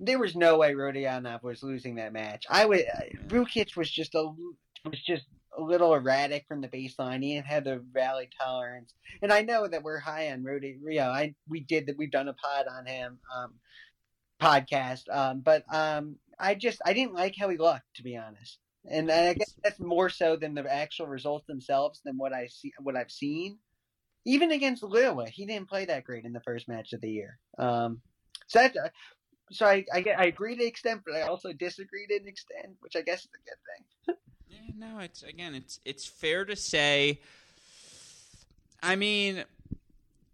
there was no way Rodiana was losing that match. I would Vukic was just a was just a little erratic from the baseline. He have the rally tolerance, and I know that we're high on. You know, I we did that. We've done a pod on him, um, podcast, um, but um, I just I didn't like how he looked, to be honest. And I guess that's more so than the actual results themselves than what I see, what I've seen. Even against Lua, he didn't play that great in the first match of the year. Um, so that, so I, I I agree to extent, but I also disagree to an extent, which I guess is a good thing. Yeah, no, it's again, it's it's fair to say. I mean,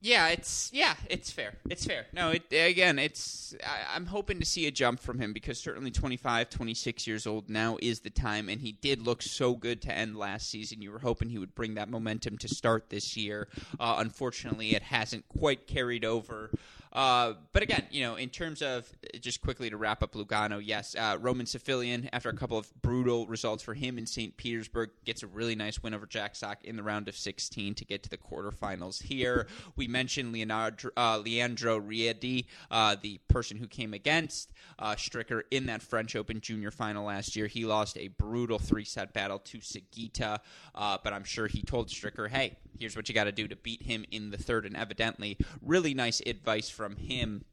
yeah, it's yeah, it's fair. It's fair. No, it again, it's I, I'm hoping to see a jump from him because certainly 25, 26 years old now is the time, and he did look so good to end last season. You were hoping he would bring that momentum to start this year. Uh, unfortunately, it hasn't quite carried over. Uh, but again, you know, in terms of just quickly to wrap up Lugano, yes, uh, Roman Safiullin, after a couple of brutal results for him in St. Petersburg, gets a really nice win over Jack Sock in the round of 16 to get to the quarterfinals here. We mentioned Leonardo, uh, Leandro Riedi, uh, the person who came against uh, Stricker in that French Open junior final last year. He lost a brutal three set battle to Sugita, but I'm sure he told Stricker, hey, here's what you got to do to beat him in the third, and evidently, really nice advice from him.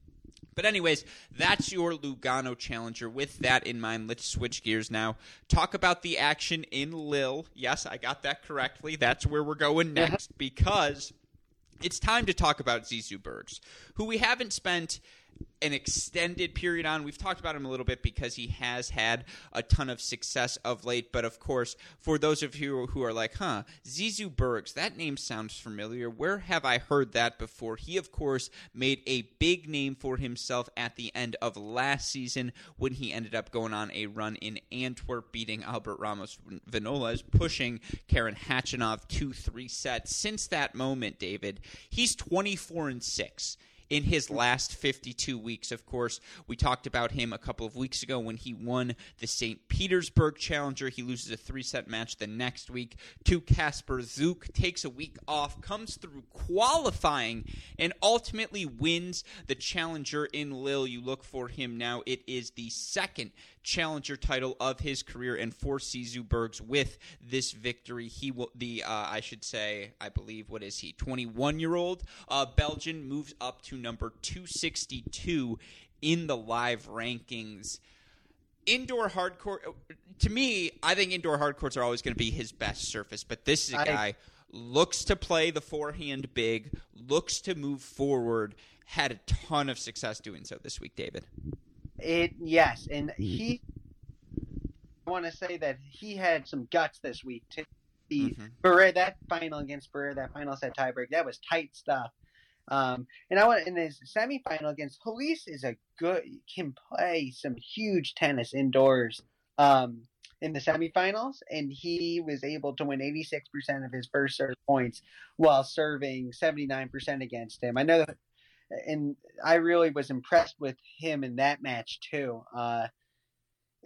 But anyways, that's your Lugano challenger. With that in mind, let's switch gears now. Talk about the action in Lille. Yes, I got that correctly. That's where we're going uh-huh. next because it's time to talk about Zizou Bergs, who we haven't spent an extended period on. We've talked about him a little bit because he has had a ton of success of late. But of course, for those of you who are like, huh, Zizou Bergs, that name sounds familiar. Where have I heard that before? He, of course, made a big name for himself at the end of last season when he ended up going on a run in Antwerp, beating Albert Ramos Vinolas, pushing Karen Khachanov 2 3 sets. Since that moment, David, he's 24 and 6 in his last 52 weeks. Of course, we talked about him a couple of weeks ago when he won the St. Petersburg Challenger. He loses a three set match the next week to Kacper Zuk, takes a week off, comes through qualifying, and ultimately wins the Challenger in Lille. You look for him now. It is the second challenger title of his career and for Zizou Bergs with this victory. He will the uh, I should say I believe what is he 21 year old uh, Belgian moves up to number 262 in the live rankings. Indoor hardcore to me, I think indoor hardcourts are always going to be his best surface, but this is a I, guy looks to play the forehand big, looks to move forward, had a ton of success doing so this week, David. It yes, and he. I want to say that he had some guts this week to the mm-hmm. that final against Barrera, that final set tiebreak, that was tight stuff. Um, and I want in his semifinal against Halys is a good can play some huge tennis indoors um, in the semifinals, and he was able to win 86% of his first serve points while serving 79% against him. I know that and I really was impressed with him in that match too. Uh,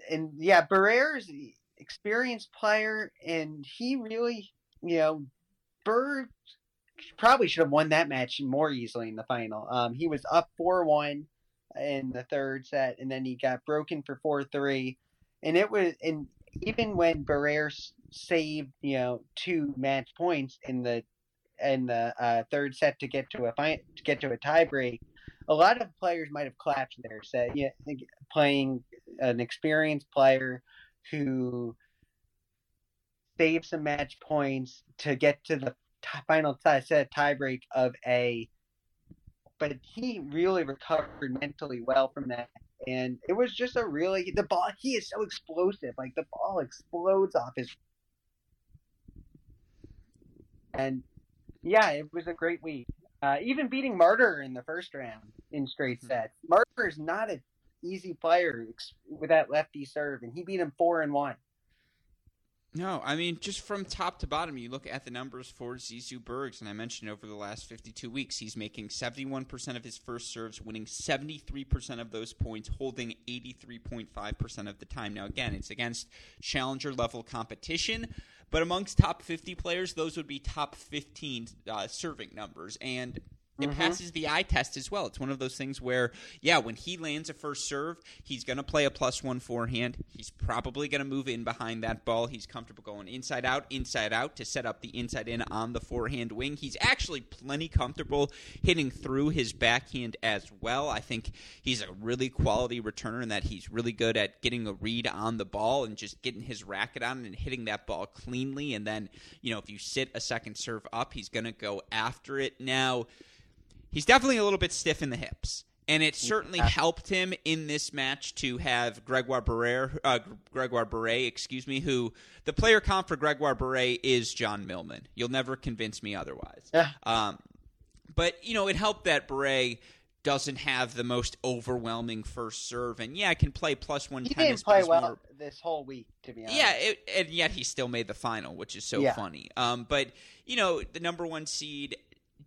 and yeah, Barrera's experienced player, and he really, you know, Berg probably should have won that match more easily in the final. Um, he was up four one in the third set, and then he got broken for four three, and it was and even when Barrera saved you know two match points in the in the uh, third set to get to a fi- to get to a tiebreak, a lot of players might have collapsed there. So yeah, playing an experienced player who saved some match points to get to the t- final t- set tiebreak of a. But he really recovered mentally well from that, and it was just a really the ball. He is so explosive, like the ball explodes off his and yeah, it was a great week. Uh, even beating Martyr in the first round in straight hmm. sets. Martyr is not an easy player with that lefty serve, and he beat him four and one. No, I mean just from top to bottom, you look at the numbers for Zizou Bergs, and I mentioned over the last 52 weeks, he's making 71% of his first serves, winning 73% of those points, holding 83.5% of the time. Now, again, it's against challenger level competition, but amongst top 50 players, those would be top 15 uh, serving numbers. And it mm-hmm. passes the eye test as well. It's one of those things where, yeah, when he lands a first serve, he's going to play a plus one forehand. He's probably going to move in behind that ball. He's comfortable going inside out, inside out to set up the inside in on the forehand wing. He's actually plenty comfortable hitting through his backhand as well. I think he's a really quality returner in that he's really good at getting a read on the ball and just getting his racket on and hitting that ball cleanly. And then, you know, if you sit a second serve up, he's going to go after it. Now, he's definitely a little bit stiff in the hips. And it certainly helped him in this match to have Gregoire Barrère, uh, Gregoire Barret, excuse me, who the player comp for Gregoire Barret is John Millman. You'll never convince me otherwise. Yeah. Um, but you know, it helped that Barret doesn't have the most overwhelming first serve, and yeah, can play plus one. He didn't play well more... this whole week, to be honest. Yeah, it, and yet he still made the final, which is so yeah. funny. Um, but you know, the number one seed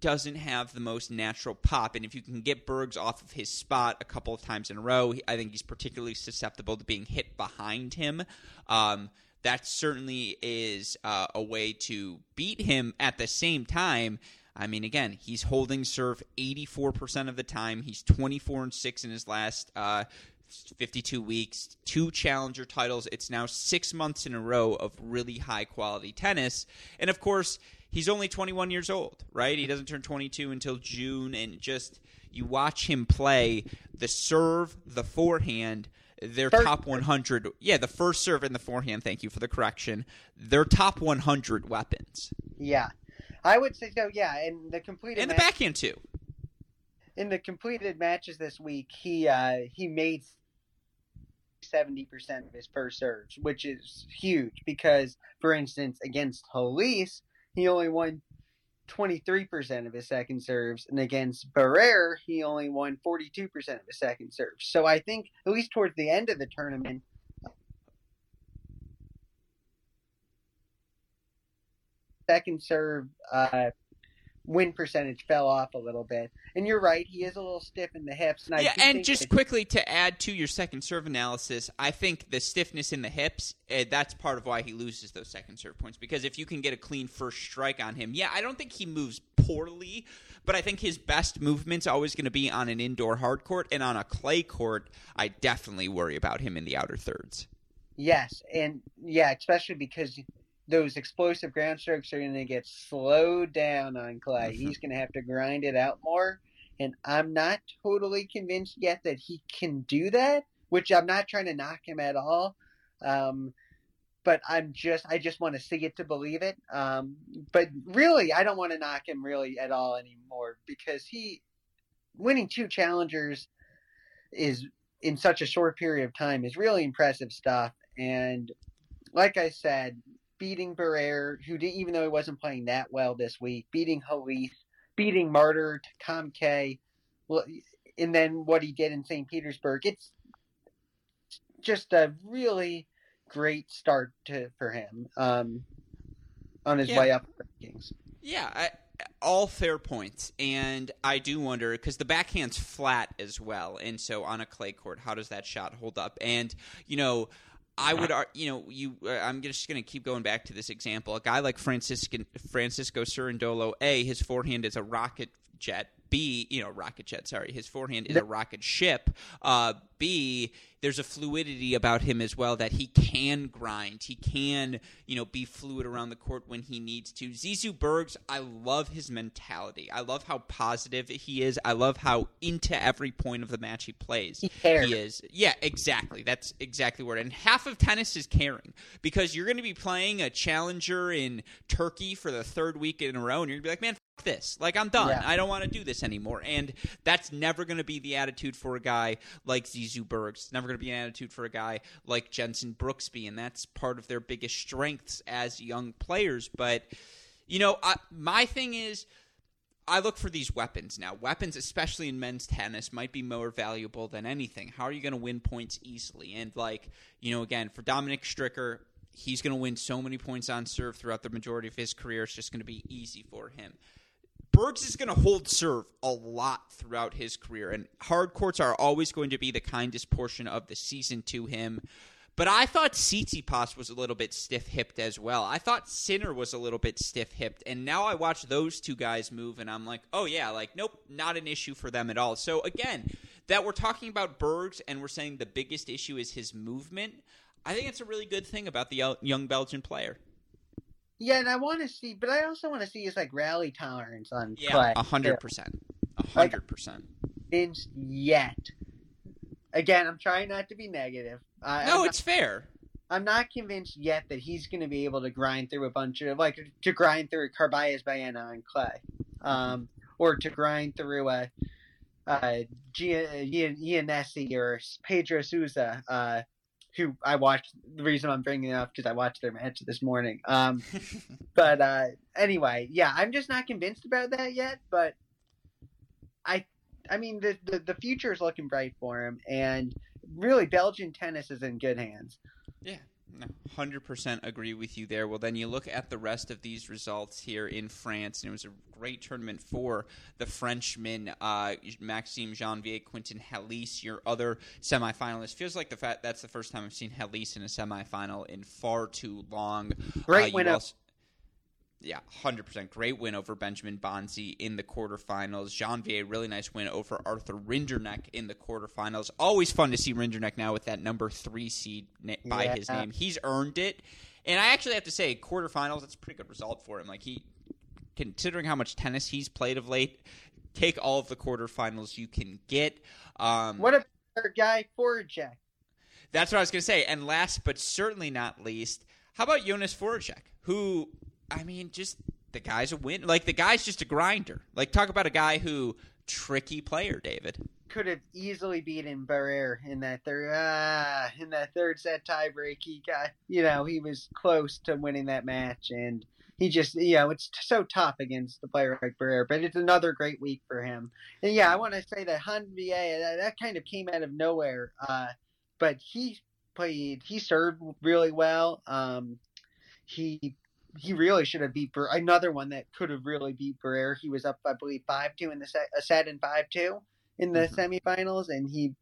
doesn't have the most natural pop. And if you can get Bergs off of his spot a couple of times in a row, I think he's particularly susceptible to being hit behind him. Um, that certainly is uh, a way to beat him at the same time. I mean, again, he's holding serve 84% of the time. He's 24 and 6 in his last uh, 52 weeks, two challenger titles. It's now six months in a row of really high quality tennis. And of course, he's only 21 years old, right? He doesn't turn 22 until June, and just you watch him play the serve, the forehand. Their first top 100, yeah, the first serve and the forehand. Thank you for the correction. Their top 100 weapons. Yeah, I would say so. Yeah, and the completed and the backhand too. in the completed matches this week, he uh, he made seventy percent of his first serves, which is huge because, for instance, against Halys, he only won twenty three percent of his second serves, and against Barrere, he only won forty two percent of his second serves. So I think at least towards the end of the tournament. Second serve uh, win percentage fell off a little bit. And you're right, he is a little stiff in the hips. And yeah, and just quickly to add to your second serve analysis, I think the stiffness in the hips, uh, that's part of why he loses those second serve points. Because if you can get a clean first strike on him, yeah, I don't think he moves poorly, but I think his best movement's always going to be on an indoor hard court. And on a clay court, I definitely worry about him in the outer thirds. Yes, and yeah, especially because those explosive ground strokes are going to get slowed down on clay. Mm-hmm. He's going to have to grind it out more. And I'm not totally convinced yet that he can do that, which I'm not trying to knock him at all. Um, but I'm just, I just want to see it to believe it. Um, but really, I don't want to knock him really at all anymore because he, winning two challengers is in such a short period of time is really impressive stuff. And like I said, beating Barrere, who did, even though he wasn't playing that well this week, beating Halys, beating Martyr, Tom K, well, and then what he did in St. Petersburg. It's just a really great start to for him um, on his yeah. way up the rankings. Yeah, I, all fair points, and I do wonder because the backhand's flat as well, and so on a clay court, how does that shot hold up? And you know. I would, you know, you. Uh, I'm just going to keep going back to this example. A guy like Franciscan, Francisco Cerundolo, a his forehand is a rocket jet. B, you know, rocket jet. Sorry, his forehand is a rocket ship. Uh, B, there's a fluidity about him as well that he can grind. He can, you know, be fluid around the court when he needs to. Zizou Bergs, I love his mentality. I love how positive he is. I love how into every point of the match he plays. He, cares. he is. Yeah, exactly. That's exactly where. And half of tennis is caring because you're going to be playing a challenger in Turkey for the third week in a row, and you're going to be like, man, this. Like I'm done. Yeah. I don't want to do this anymore. And that's never going to be the attitude for a guy like Zizou Bergs. It's never going to be an attitude for a guy like Jenson Brooksby, and that's part of their biggest strengths as young players. But you know, I, my thing is. I look for these weapons now. Weapons, especially in men's tennis, might be more valuable than anything. How are you going to win points easily? And, like, you know, again, for Dominic Stricker, he's going to win so many points on serve throughout the majority of his career. It's just going to be easy for him. Bergs is going to hold serve a lot throughout his career, and hard courts are always going to be the kindest portion of the season to him. But I thought Tsitsipas was a little bit stiff hipped as well. I thought Sinner was a little bit stiff hipped, and now I watch those two guys move, and I'm like, oh yeah, like nope, not an issue for them at all. So again, that we're talking about Bergs, and we're saying the biggest issue is his movement. I think it's a really good thing about the young Belgian player. Yeah, and I want to see, but I also want to see his like rally tolerance on yeah, clay. a hundred percent, a hundred percent. Yet, again, I'm trying not to be negative. I, no, I'm it's not, fair. I'm not convinced yet that he's going to be able to grind through a bunch of like to grind through Carballes Baena on clay, um, or to grind through a uh, Giannessi or Pedro Sousa uh, who I watched. The reason I'm bringing it up because I watched their match this morning. Um, but uh, anyway, yeah, I'm just not convinced about that yet. But I, I mean, the, the the future is looking bright for him, and really, Belgian tennis is in good hands. Yeah, 100% agree with you there. Well, then you look at the rest of these results here in France, and it was a great tournament for the Frenchmen, uh, Maxime Janvier, Quentin Halys, your other semifinalist. Feels like the fact that's the first time I've seen Halys in a semifinal in far too long. Great uh, win. Also, yeah, hundred percent. Great win over Benjamin Bonzi in the quarterfinals. Janvier, really nice win over Arthur Rinderknech in the quarterfinals. Always fun to see Rinderknech now with that number three seed by yeah. his name. He's earned it, and I actually have to say, quarterfinals. That's a pretty good result for him. Like he, considering how much tennis he's played of late, take all of the quarterfinals you can get. Um, what a guy for Jack. That's what I was going to say. And last but certainly not least, how about Jonas Forejtek, who I mean, just the guy's a win. Like the guy's just a grinder. Like talk about a guy who tricky player, David. Could have easily beaten Barrere in that third uh, in that third set tiebreak. He got you know he was close to winning that match, and he just you know it's so tough against the player like Barrere. But it's another great week for him. And yeah, I want to say that Han VA that, that kind of came out of nowhere. Uh, but he played he served really well. Um, he he really should have beat Ber- another one that could have really beat Barrere. He was up, I believe, five two in the set, a set in five two in the mm-hmm. semifinals, and he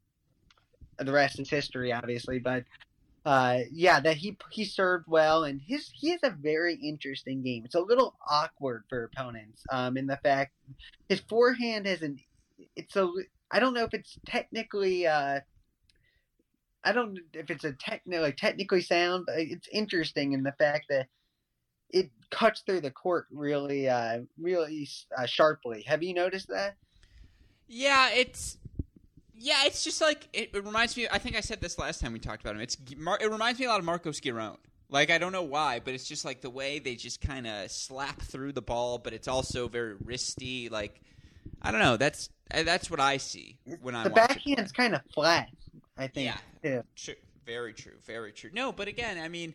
the rest is history, obviously. But uh, yeah, that he he served well, and his he has a very interesting game. It's a little awkward for opponents, um, in the fact his forehand has an it's a I don't know if it's technically uh, I don't if it's a technically technically sound, but it's interesting in the fact that it cuts through the court really, uh, really uh, sharply. Have you noticed that? Yeah, it's yeah, it's just like it, it, reminds me. I think I said this last time we talked about him. It's it reminds me a lot of Marcos Giron. Like I don't know why, but it's just like the way they just kind of slap through the ball, but it's also very wristy. Like I don't know. That's uh, that's what I see when I the backhand's kind of flat. I think. Yeah. yeah. True. Very true. Very true. No, but again, I mean,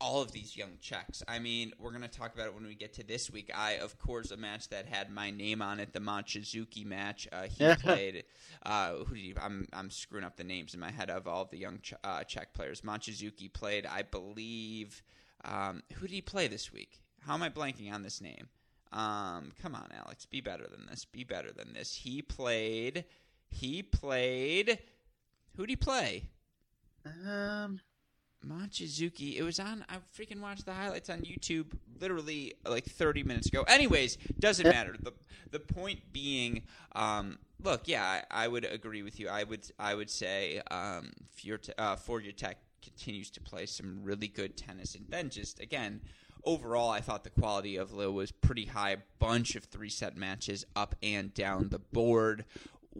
all of these young Czechs. I mean, we're going to talk about it when we get to this week. I, of course, a match that had my name on it, the Mochizuki match. Uh, he played. Uh, who did he, I'm I'm screwing up the names in my head of all of the young Ch- uh, Czech players. Mochizuki played, I believe. Um, who did he play this week? How am I blanking on this name? Um, come on, Alex, be better than this. Be better than this. He played. He played. Who did he play? Um. Mochizuki. It was on. I freaking watched the highlights on YouTube literally like 30 minutes ago. Anyways, doesn't matter. the The point being, um, look, yeah, I, I, would agree with you. I would I would say um, uh, Forejtek continues to play some really good tennis, and then just again. Overall, I thought the quality of Lille was pretty high. Bunch of three set matches up and down the board.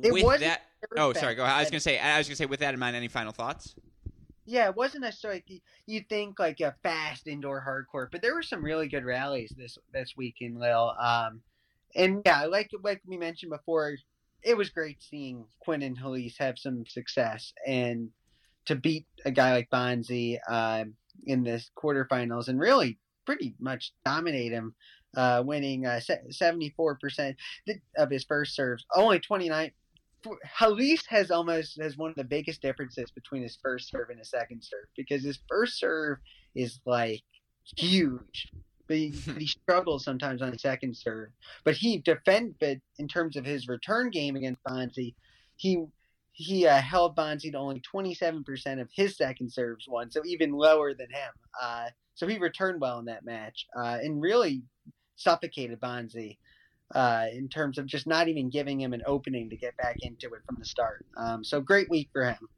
It with that, oh, sorry. Go ahead. I was gonna say. I was gonna say. With that in mind, any final thoughts? Yeah, it wasn't necessarily you think like a fast indoor hardcore, but there were some really good rallies this this week in Lille. Um, and yeah, like like we mentioned before, it was great seeing Quentin Halys have some success and to beat a guy like Bonzi uh, in this quarterfinals and really pretty much dominate him, uh, winning uh, 74% of his first serves, only 29 Halys has almost has one of the biggest differences between his first serve and his second serve because his first serve is like huge. But he, he struggles sometimes on second serve. But he defend, but in terms of his return game against Bonzi, he he uh, held Bonzi to only 27% of his second serves won, so even lower than him. Uh, so he returned well in that match uh, and really suffocated Bonzi uh, in terms of just not even giving him an opening to get back into it from the start. Um, so great week for him.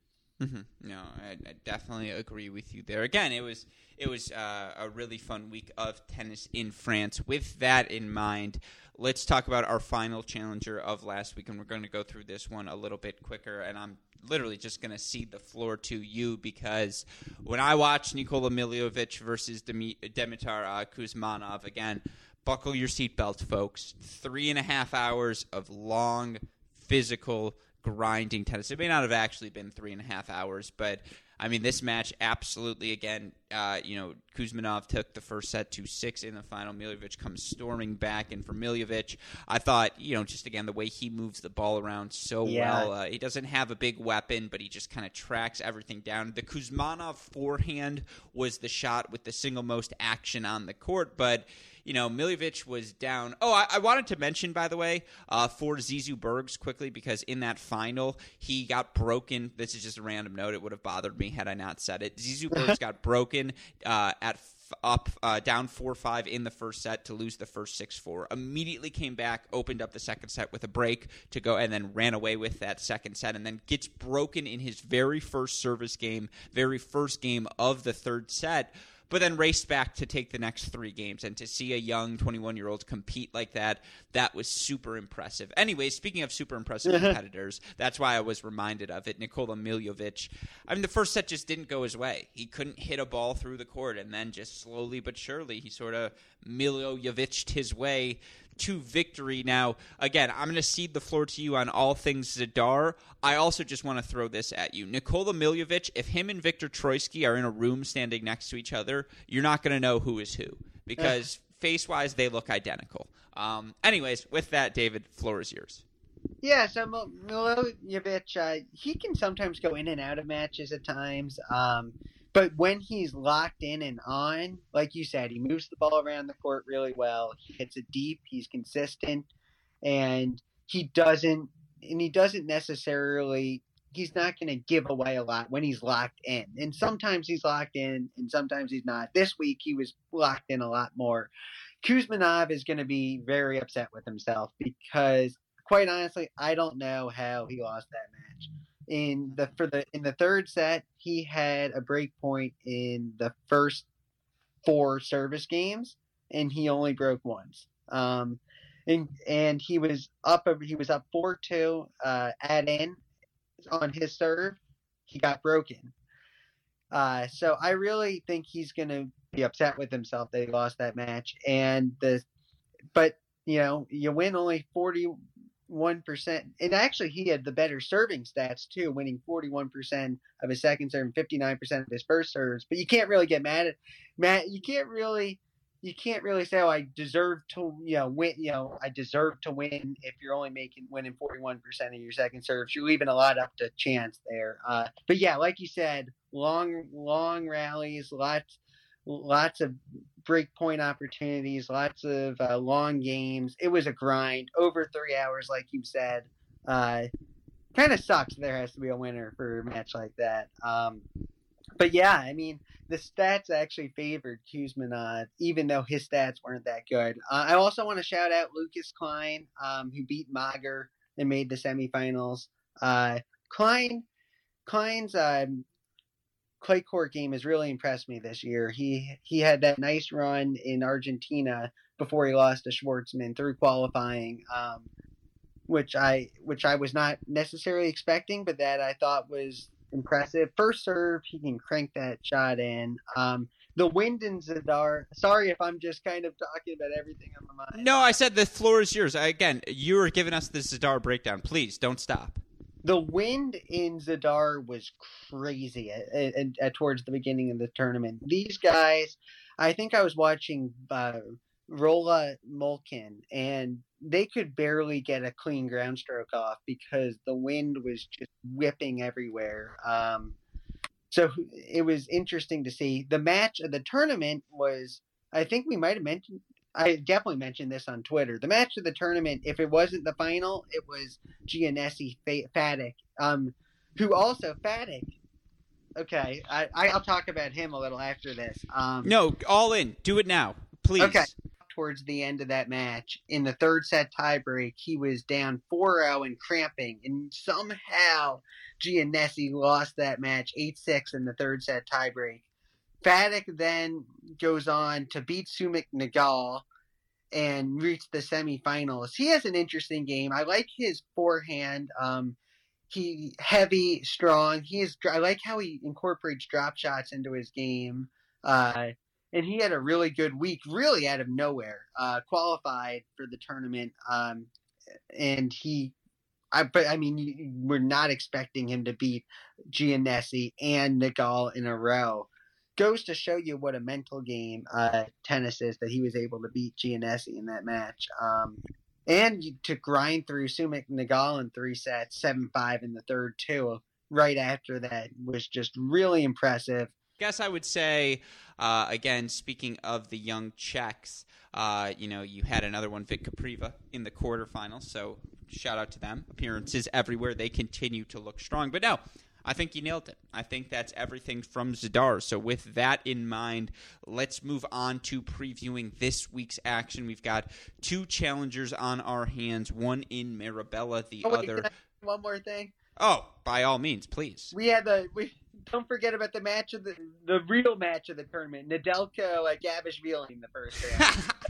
Mm-hmm. No, I, I, definitely agree with you there. Again, it was it was uh, a really fun week of tennis in France. With that in mind, let's talk about our final challenger of last week, and we're going to go through this one a little bit quicker. And I'm literally just going to cede the floor to you because when I watched Nikola Milojevic versus Dimitar uh, Kuzmanov again buckle your seatbelts, folks. Three and a half hours of long, physical, grinding tennis. It may not have actually been three and a half hours, but I mean, this match absolutely, again, uh, you know, Kuzmanov took the first set to six in the final. Milojevic comes storming back. And for Milojevic, I thought, you know, just again, the way he moves the ball around so yeah. well. Uh, he doesn't have a big weapon, but he just kind of tracks everything down. The Kuzmanov forehand was the shot with the single most action on the court, but you know, Milojevic was down. Oh, I, I wanted to mention, by the way, uh, for Zizou Bergs quickly because in that final he got broken. This is just a random note. It would have bothered me had I not said it. Zizou Bergs got broken uh, at up uh, down 4-5 in the first set to lose the first 6-4 immediately came back opened up the second set with a break to go and then ran away with that second set and then gets broken in his very first service game very first game of the third set but then raced back to take the next three games. And to see a young 21 year old compete like that, that was super impressive. Anyway, speaking of super impressive mm-hmm. competitors, that's why I was reminded of it. Nikola Milojevic. I mean, the first set just didn't go his way. He couldn't hit a ball through the court, and then just slowly but surely, he sort of Milojevic'd his way to victory. Now, again, I'm going to cede the floor to you on all things Zadar. I also just want to throw this at you. Nikola Milojevic, if him and Victor Troicki are in a room standing next to each other, you're not going to know who is who because face wise, they look identical. Um, anyways, with that, David, floor is yours. Yeah, so Milojevic, uh, he can sometimes go in and out of matches at times. Um, but when he's locked in and on, like you said, he moves the ball around the court really well. He hits it deep. He's consistent, and he doesn't and he doesn't necessarily. He's not going to give away a lot when he's locked in. And sometimes he's locked in, and sometimes he's not. This week he was locked in a lot more. Kuzmanov is going to be very upset with himself because, quite honestly, I don't know how he lost that match in the for the in the third set he had a break point in the first four service games and he only broke once. Um and and he was up he was up 4-2 uh at in on his serve. He got broken. Uh so i really think he's to be upset with himself that he lost that match. And the but you know you win only 40 one percent. And actually, he had the better serving stats too, winning forty one percent of his second serve and fifty nine percent of his first serves. But you can't really get mad at Matt. You can't really. You can't really say, "Oh, I deserve to, you know, win." You know, I deserve to win if you're only making winning 41 percent of your second serves. You're leaving a lot up to chance there. Uh, but yeah, like you said, long, long rallies, lots, lots of break point opportunities, lots of uh, long games. It was a grind over three hours, like you said. Uh, kind of sucks. There has to be a winner for a match like that. Um, but yeah, I mean, the stats actually favored Kuzmanov, even though his stats weren't that good. Uh, I also want to shout out Lucas Klein, um, who beat Mager and made the semifinals. Uh, Klein, Klein's um, clay court game has really impressed me this year. He he had that nice run in Argentina before he lost to Schwartzman through qualifying, um, which I which I was not necessarily expecting, but that I thought was impressive. First serve, he can crank that shot in. Um, the wind in Zadar. Sorry if I'm just kind of talking about everything on my mind. No, I said the floor is yours. Again, you were giving us the Zadar breakdown. Please don't stop the wind in Zadar was crazy at, at, at, towards the beginning of the tournament. These guys, I think I was watching uh, Rola Molcan, and they could barely get a clean ground stroke off because the wind was just whipping everywhere. Um, so it was interesting to see. The match of the tournament was, I think we might have mentioned I definitely mentioned this on Twitter. The match of the tournament, if it wasn't the final, it was Giannessi Fatic, um, who also Fatic. Okay, I, I'll talk about him a little after this. Um, no, all in. Do it now, please. Okay. Towards the end of that match, in the third set tiebreak, he was down 4 0 and cramping, and somehow Giannessi lost that match 8 6 in the third set tiebreak. Fatic then goes on to beat Sumit Nagal and reach the semifinals. He has an interesting game. I like his forehand. Um, he heavy, strong. He is. I like how he incorporates drop shots into his game. Uh, and he had a really good week, really out of nowhere. Uh, qualified for the tournament, um, and he. I, but I mean, we're not expecting him to beat Giannessi and Nagal in a row goes to show you what a mental game uh, tennis is that he was able to beat Giannessi in that match. Um, and to grind through Sumit Nagal in three sets, 7 5 in the third, too, right after that was just really impressive. Guess I would say, uh, again, speaking of the young Czechs, uh, you know, you had another one, Vit Kopriva, in the quarterfinals. So shout out to them. Appearances everywhere. They continue to look strong. But now, I think you nailed it. I think that's everything from Zadar. So, with that in mind, let's move on to previewing this week's action. We've got two challengers on our hands one in Marbella, the oh, wait, other. One more thing. Oh, by all means, please. We had the. We, don't forget about the match of the the real match of the tournament. Nedelko at Gabishvili in the first round.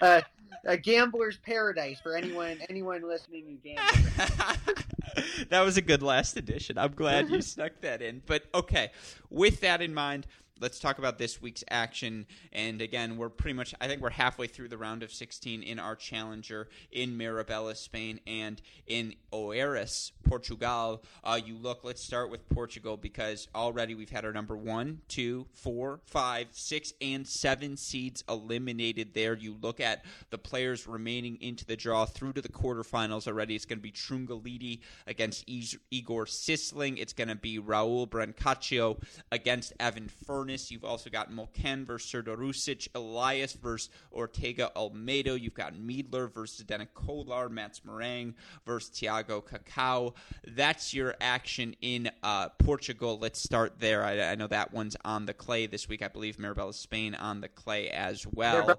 uh, a gambler's paradise for anyone anyone listening who gambles. that was a good last edition. I'm glad you snuck that in. But okay, with that in mind, let's talk about this week's action. And again, we're pretty much, I think we're halfway through the round of 16 in our challenger in Marbella, Spain, and in Oeiras, Portugal. Uh, you look, let's start with Portugal because already we've had our number one, two, four, five, six, and seven seeds eliminated there. You look at the players remaining into the draw through to the quarterfinals already. It's going to be Trungelliti against Igor Sijsling. It's going to be Raul Brancaccio against Evan Furness. You've also got Molcan versus Serdarusic, Elias versus Ortega Olmedo. You've got Miedler versus Zdenek Kolar, Mats Moraing versus Thiago Cacau. That's your action in uh, Portugal. Let's start there. I, I, know that one's on the clay this week. I believe Marbella Spain on the clay as well.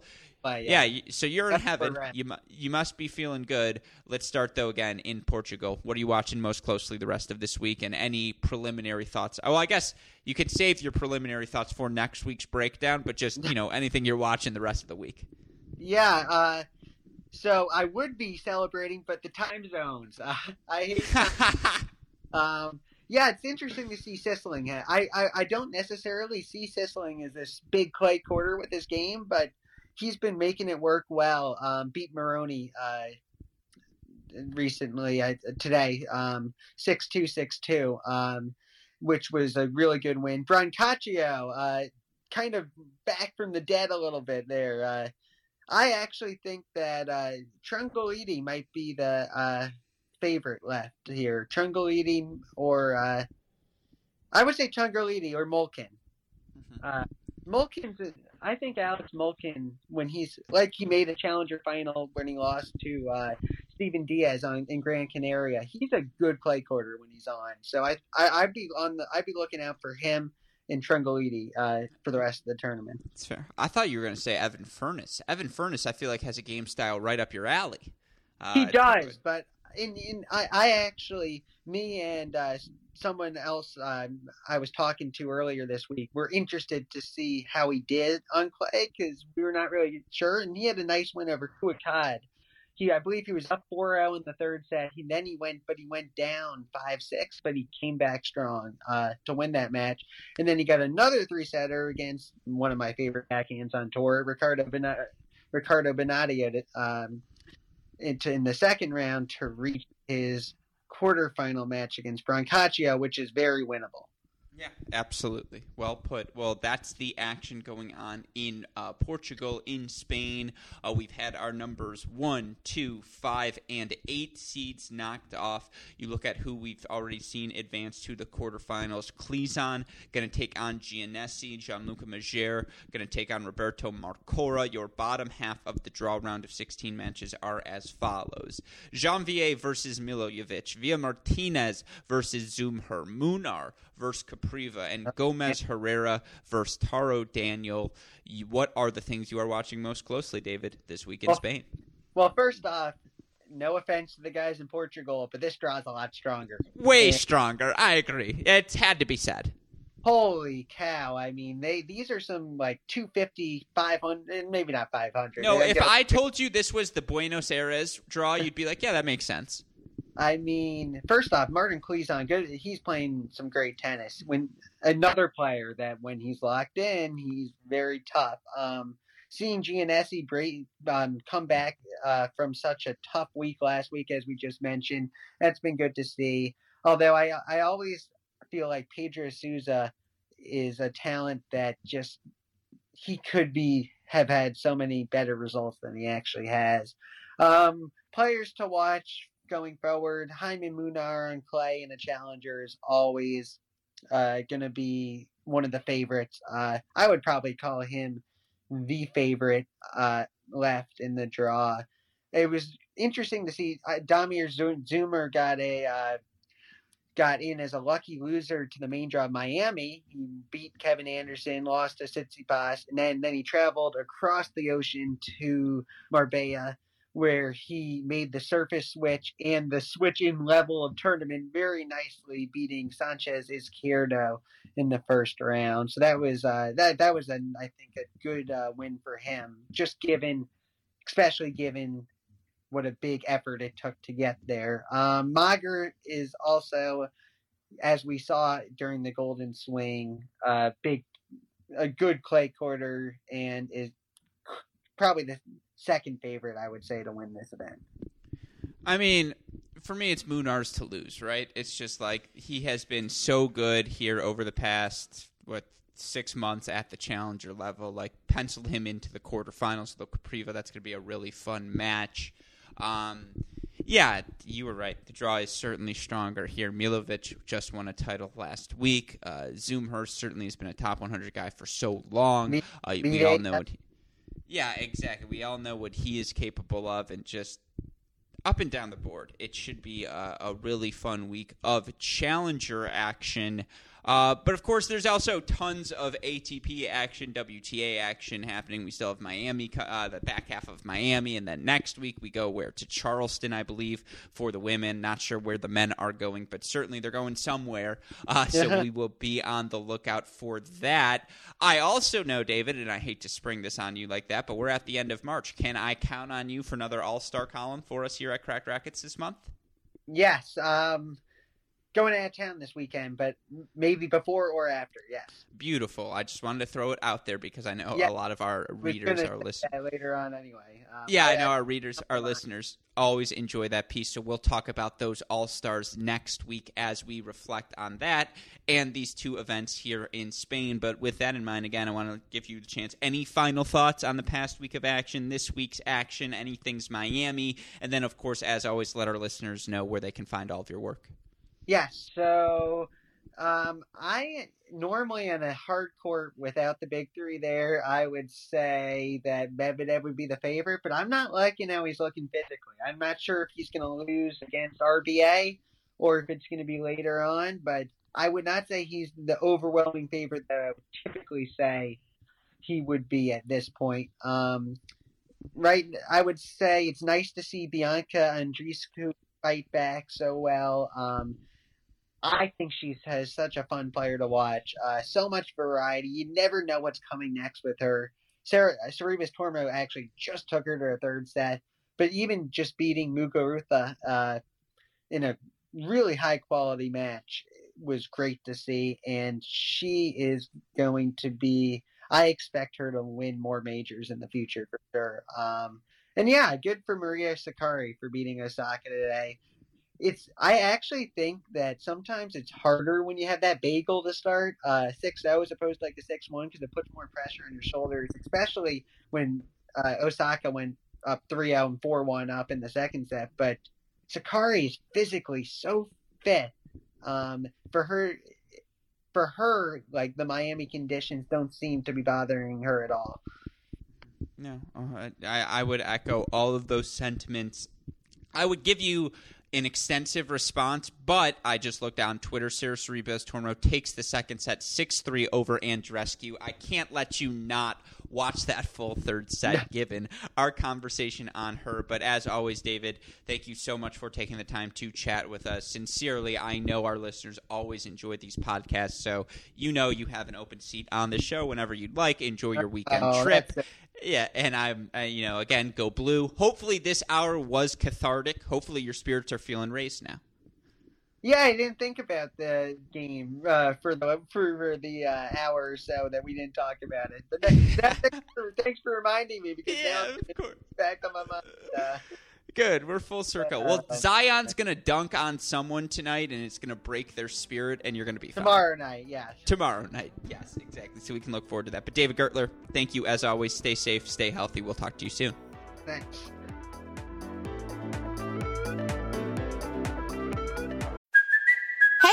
Yeah. yeah. so you're That's in heaven. You you must be feeling good. Let's start though again in Portugal. What are you watching most closely the rest of this week, and any preliminary thoughts? Oh, I guess you could save your preliminary thoughts for next week's breakdown, but just you know anything you're watching the rest of the week. Yeah. Uh, so I would be celebrating, but the time zones. Uh, I hate. um, yeah, it's interesting to see Sijsling. I, I, I don't necessarily see Sijsling as this big clay quarter with this game, but he's been making it work well. Um, beat Moroni uh, recently uh, today, um, six two six two, um, which was a really good win. Brancaccio, uh, kind of back from the dead a little bit there. Uh, I actually think that uh, Trungelliti might be the uh, favorite left here. Trungelliti or uh, I would say Trungelliti or Molcan. Mm-hmm. Uh, Molcan's. I think Alex Molcan, when he's like he made a challenger final when he lost to uh, Stephen Diaz on in Gran Canaria. He's a good play quarter when he's on. So I, I would be on the I'd be looking out for him and Trungelliti uh, for the rest of the tournament. That's fair. I thought you were going to say Evan Furness. Evan Furness, I feel like has a game style right up your alley. Uh, he does, but in, in I, I actually me and uh, someone else um, I was talking to earlier this week were interested to see how he did on clay because we were not really sure, and he had a nice win over Couaud. He, I believe, he was up 4-0 in the third set. He then he went, but he went down 5-6, but he came back strong uh, to win that match. And then he got another three-setter against one of my favorite backhands on tour, Ricardo Benatti, Ricardo Benatti um, into in the second round to reach his quarterfinal match against Brancaccio, which is very winnable. Yeah, absolutely. Well put. Well, that's the action going on in uh, Portugal, in Spain. Uh, we've had our numbers one, two, five, and eight seeds knocked off. You look at who we've already seen advance to the quarterfinals. Klizan going to take on Giannessi. Gianluca Mager going to take on Roberto Marcora. Your bottom half of the draw round of 16 matches are as follows Janvier versus Milojevic. Via Martinez versus Dzumhur. Munar versus Kopriva and Gomez Herrera versus Taro Daniel. What are the things you are watching most closely, David, this week in well, Spain? Well, first off, no offense to the guys in Portugal, but this draw is a lot stronger. Way and, stronger. I agree. It's had to be said. Holy cow! I mean, they these are some like 250, 500, maybe not 500. No, if I told you this was the Buenos Aires draw, you'd be like, "Yeah, that makes sense." I mean, first off, Martin Klizan, good. He's playing some great tennis. When another player that when he's locked in, he's very tough. Um, seeing Giannessi break, um, come back uh, from such a tough week last week, as we just mentioned, that's been good to see. Although I, I always feel like Pedro Sousa is a talent that just he could be have had so many better results than he actually has. Um, players to watch going forward. Jaume Munar and Clay in the Challenger is always uh, going to be one of the favorites. Uh, I would probably call him the favorite uh, left in the draw. It was interesting to see uh, Damir Dzumhur got a uh, got in as a lucky loser to the main draw of Miami. He beat Kevin Anderson, lost to Tsitsipas, and then then he traveled across the ocean to Marbella where he made the surface switch and the switch in level of tournament very nicely, beating Sanchez Izquierdo in the first round. So that was uh, that that was a I think a good uh, win for him, just given, especially given what a big effort it took to get there. Um, Mager is also, as we saw during the Golden Swing, uh, big a good clay quarter and is probably the second favorite, I would say, to win this event. I mean, for me, it's Munar's to lose, right? It's just like he has been so good here over the past what six months at the challenger level. Like pencil him into the quarterfinals of the Kopriva. That's going to be a really fun match. Um, yeah, you were right. The draw is certainly stronger here. Milojevic just won a title last week. Uh, Zumhurst certainly has been a top 100 guy for so long. Uh, we all know what. Yeah, exactly. We all know what he is capable of, and just up and down the board, it should be a, a really fun week of challenger action. Uh, but of course, there's also tons of ATP action, WTA action happening. We still have Miami, uh, the back half of Miami, and then next week we go where to Charleston, I believe, for the women. Not sure where the men are going, but certainly they're going somewhere. Uh, so we will be on the lookout for that. I also know, David, and I hate to spring this on you like that, but we're at the end of March. Can I count on you for another All Star column for us here at Cracked Racquets this month? Yes, um, going out of town this weekend, but maybe before or after. Yes, Beautiful. I just wanted to throw it out there because I know Yeah. a lot of our readers are listening. later on anyway. Um, Yeah, I know uh, our readers, our listeners always enjoy that piece. So we'll talk about those All Stars next week as we reflect on that and these two events here in Spain. But with that in mind, again, I want to give you the chance. Any final thoughts on the past week of action, this week's action, anything's Miami? And then, of course, as always, let our listeners know where they can find all of your work. Yes. So um, I normally in a hard court without the big three there, I would say that Medvedev would be the favorite, but I'm not liking how he's looking physically. I'm not sure if he's going to lose against RBA or if it's going to be later on, but I would not say he's the overwhelming favorite that I would typically say he would be at this point. Um, right, I would say it's nice to see Bianca and Andreescu fight back so well. Um, I think she has such a fun player to watch. Uh, so much variety. You never know what's coming next with her. Sara Sorribes Tormo actually just took her to her third set, but even just beating Muguruza uh, in a really high quality match was great to see. And she is going to be. I expect her to win more majors in the future for sure. Um, and yeah, good for Maria Sakkari for beating Osaka today it's I actually think that sometimes it's harder when you have that bagel to start uh, six zero as opposed to like the six one because it puts more pressure on your shoulders, especially when uh, Osaka went up three zero and four one up in the second set. But Sakkari is physically so fit. Um, for her, for her, like the Miami conditions don't seem to be bothering her at all. No, uh, I, I would echo all of those sentiments. I would give you an extensive response, but I just looked on Twitter. Sara Sorribes Tormo takes the second set 6 3 over Andreescu. I can't let you not watch that full third set given our conversation on her. But as always, David, thank you so much for taking the time to chat with us. Sincerely, I know our listeners always enjoy these podcasts, so you know you have an open seat on the show whenever you'd like. Enjoy your weekend Oh, trip. Yeah, and I'm, uh, you know, again, go blue. Hopefully, this hour was cathartic. Hopefully, your spirits are feeling raised now. Yeah, I didn't think about the game uh, for the for the uh, hour or so that we didn't talk about it. But that, that, thanks, for, reminding me because now it's course. back on my mind. Uh, Good. We're full circle. Well, Zion's gonna dunk on someone tonight, and it's gonna break their spirit, and you're gonna be fine. tomorrow night, yes. Tomorrow night. Yes, exactly. So we can look forward to that. But David Gertler, thank you as always. Stay safe, stay healthy. We'll talk to you soon. Thanks.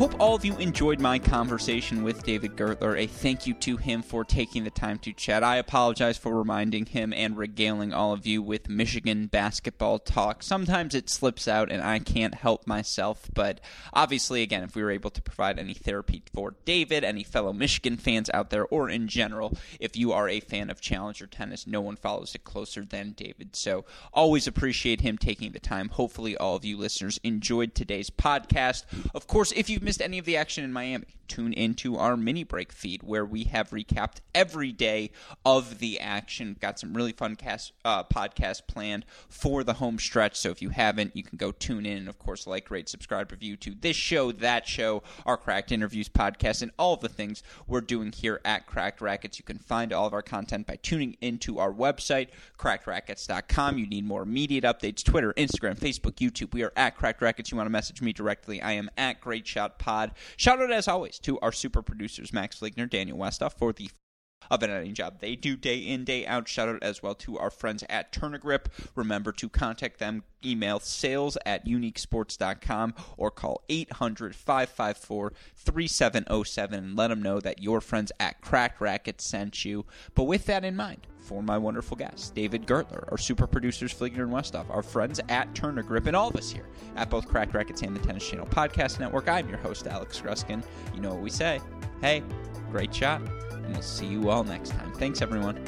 Hope all of you enjoyed my conversation with David Gertler. A thank you to him for taking the time to chat. I apologize for reminding him and regaling all of you with Michigan basketball talk. Sometimes it slips out and I can't help myself, but obviously, again, if we were able to provide any therapy for David, any fellow Michigan fans out there, or in general, if you are a fan of Challenger tennis, no one follows it closer than David. So always appreciate him taking the time. Hopefully, all of you listeners enjoyed today's podcast. Of course, if you've missed any of the action in Miami, tune into our mini break feed where we have recapped every day of the action. Got some really fun cast, uh, podcasts planned for the home stretch. So if you haven't, you can go tune in and, of course, like, rate, subscribe, review to this show, that show, our Cracked Interviews podcast, and all the things we're doing here at Cracked Racquets. You can find all of our content by tuning into our website, crackedracquets.com. You need more immediate updates Twitter, Instagram, Facebook, YouTube. We are at Cracked Racquets. You want to message me directly, I am at Great Shot Pod. Shout out, as always, to our super producers, Max Fligner, Daniel Westoff, for the of an editing job they do day in, day out. Shout out as well to our friends at Tourna Grip. Remember to contact them, email sales at uniquesports.com or call 800 554 3707 and let them know that your friends at Crack Racket sent you. But with that in mind, for my wonderful guests, David Gertler, our super producers Fligner and Westoff, our friends at Tourna Grip, and all of us here at both Cracked Racquets and the Tennis Channel Podcast Network. I'm your host, Alex Gruskin. You know what we say. Hey, great shot, and we'll see you all next time. Thanks, everyone.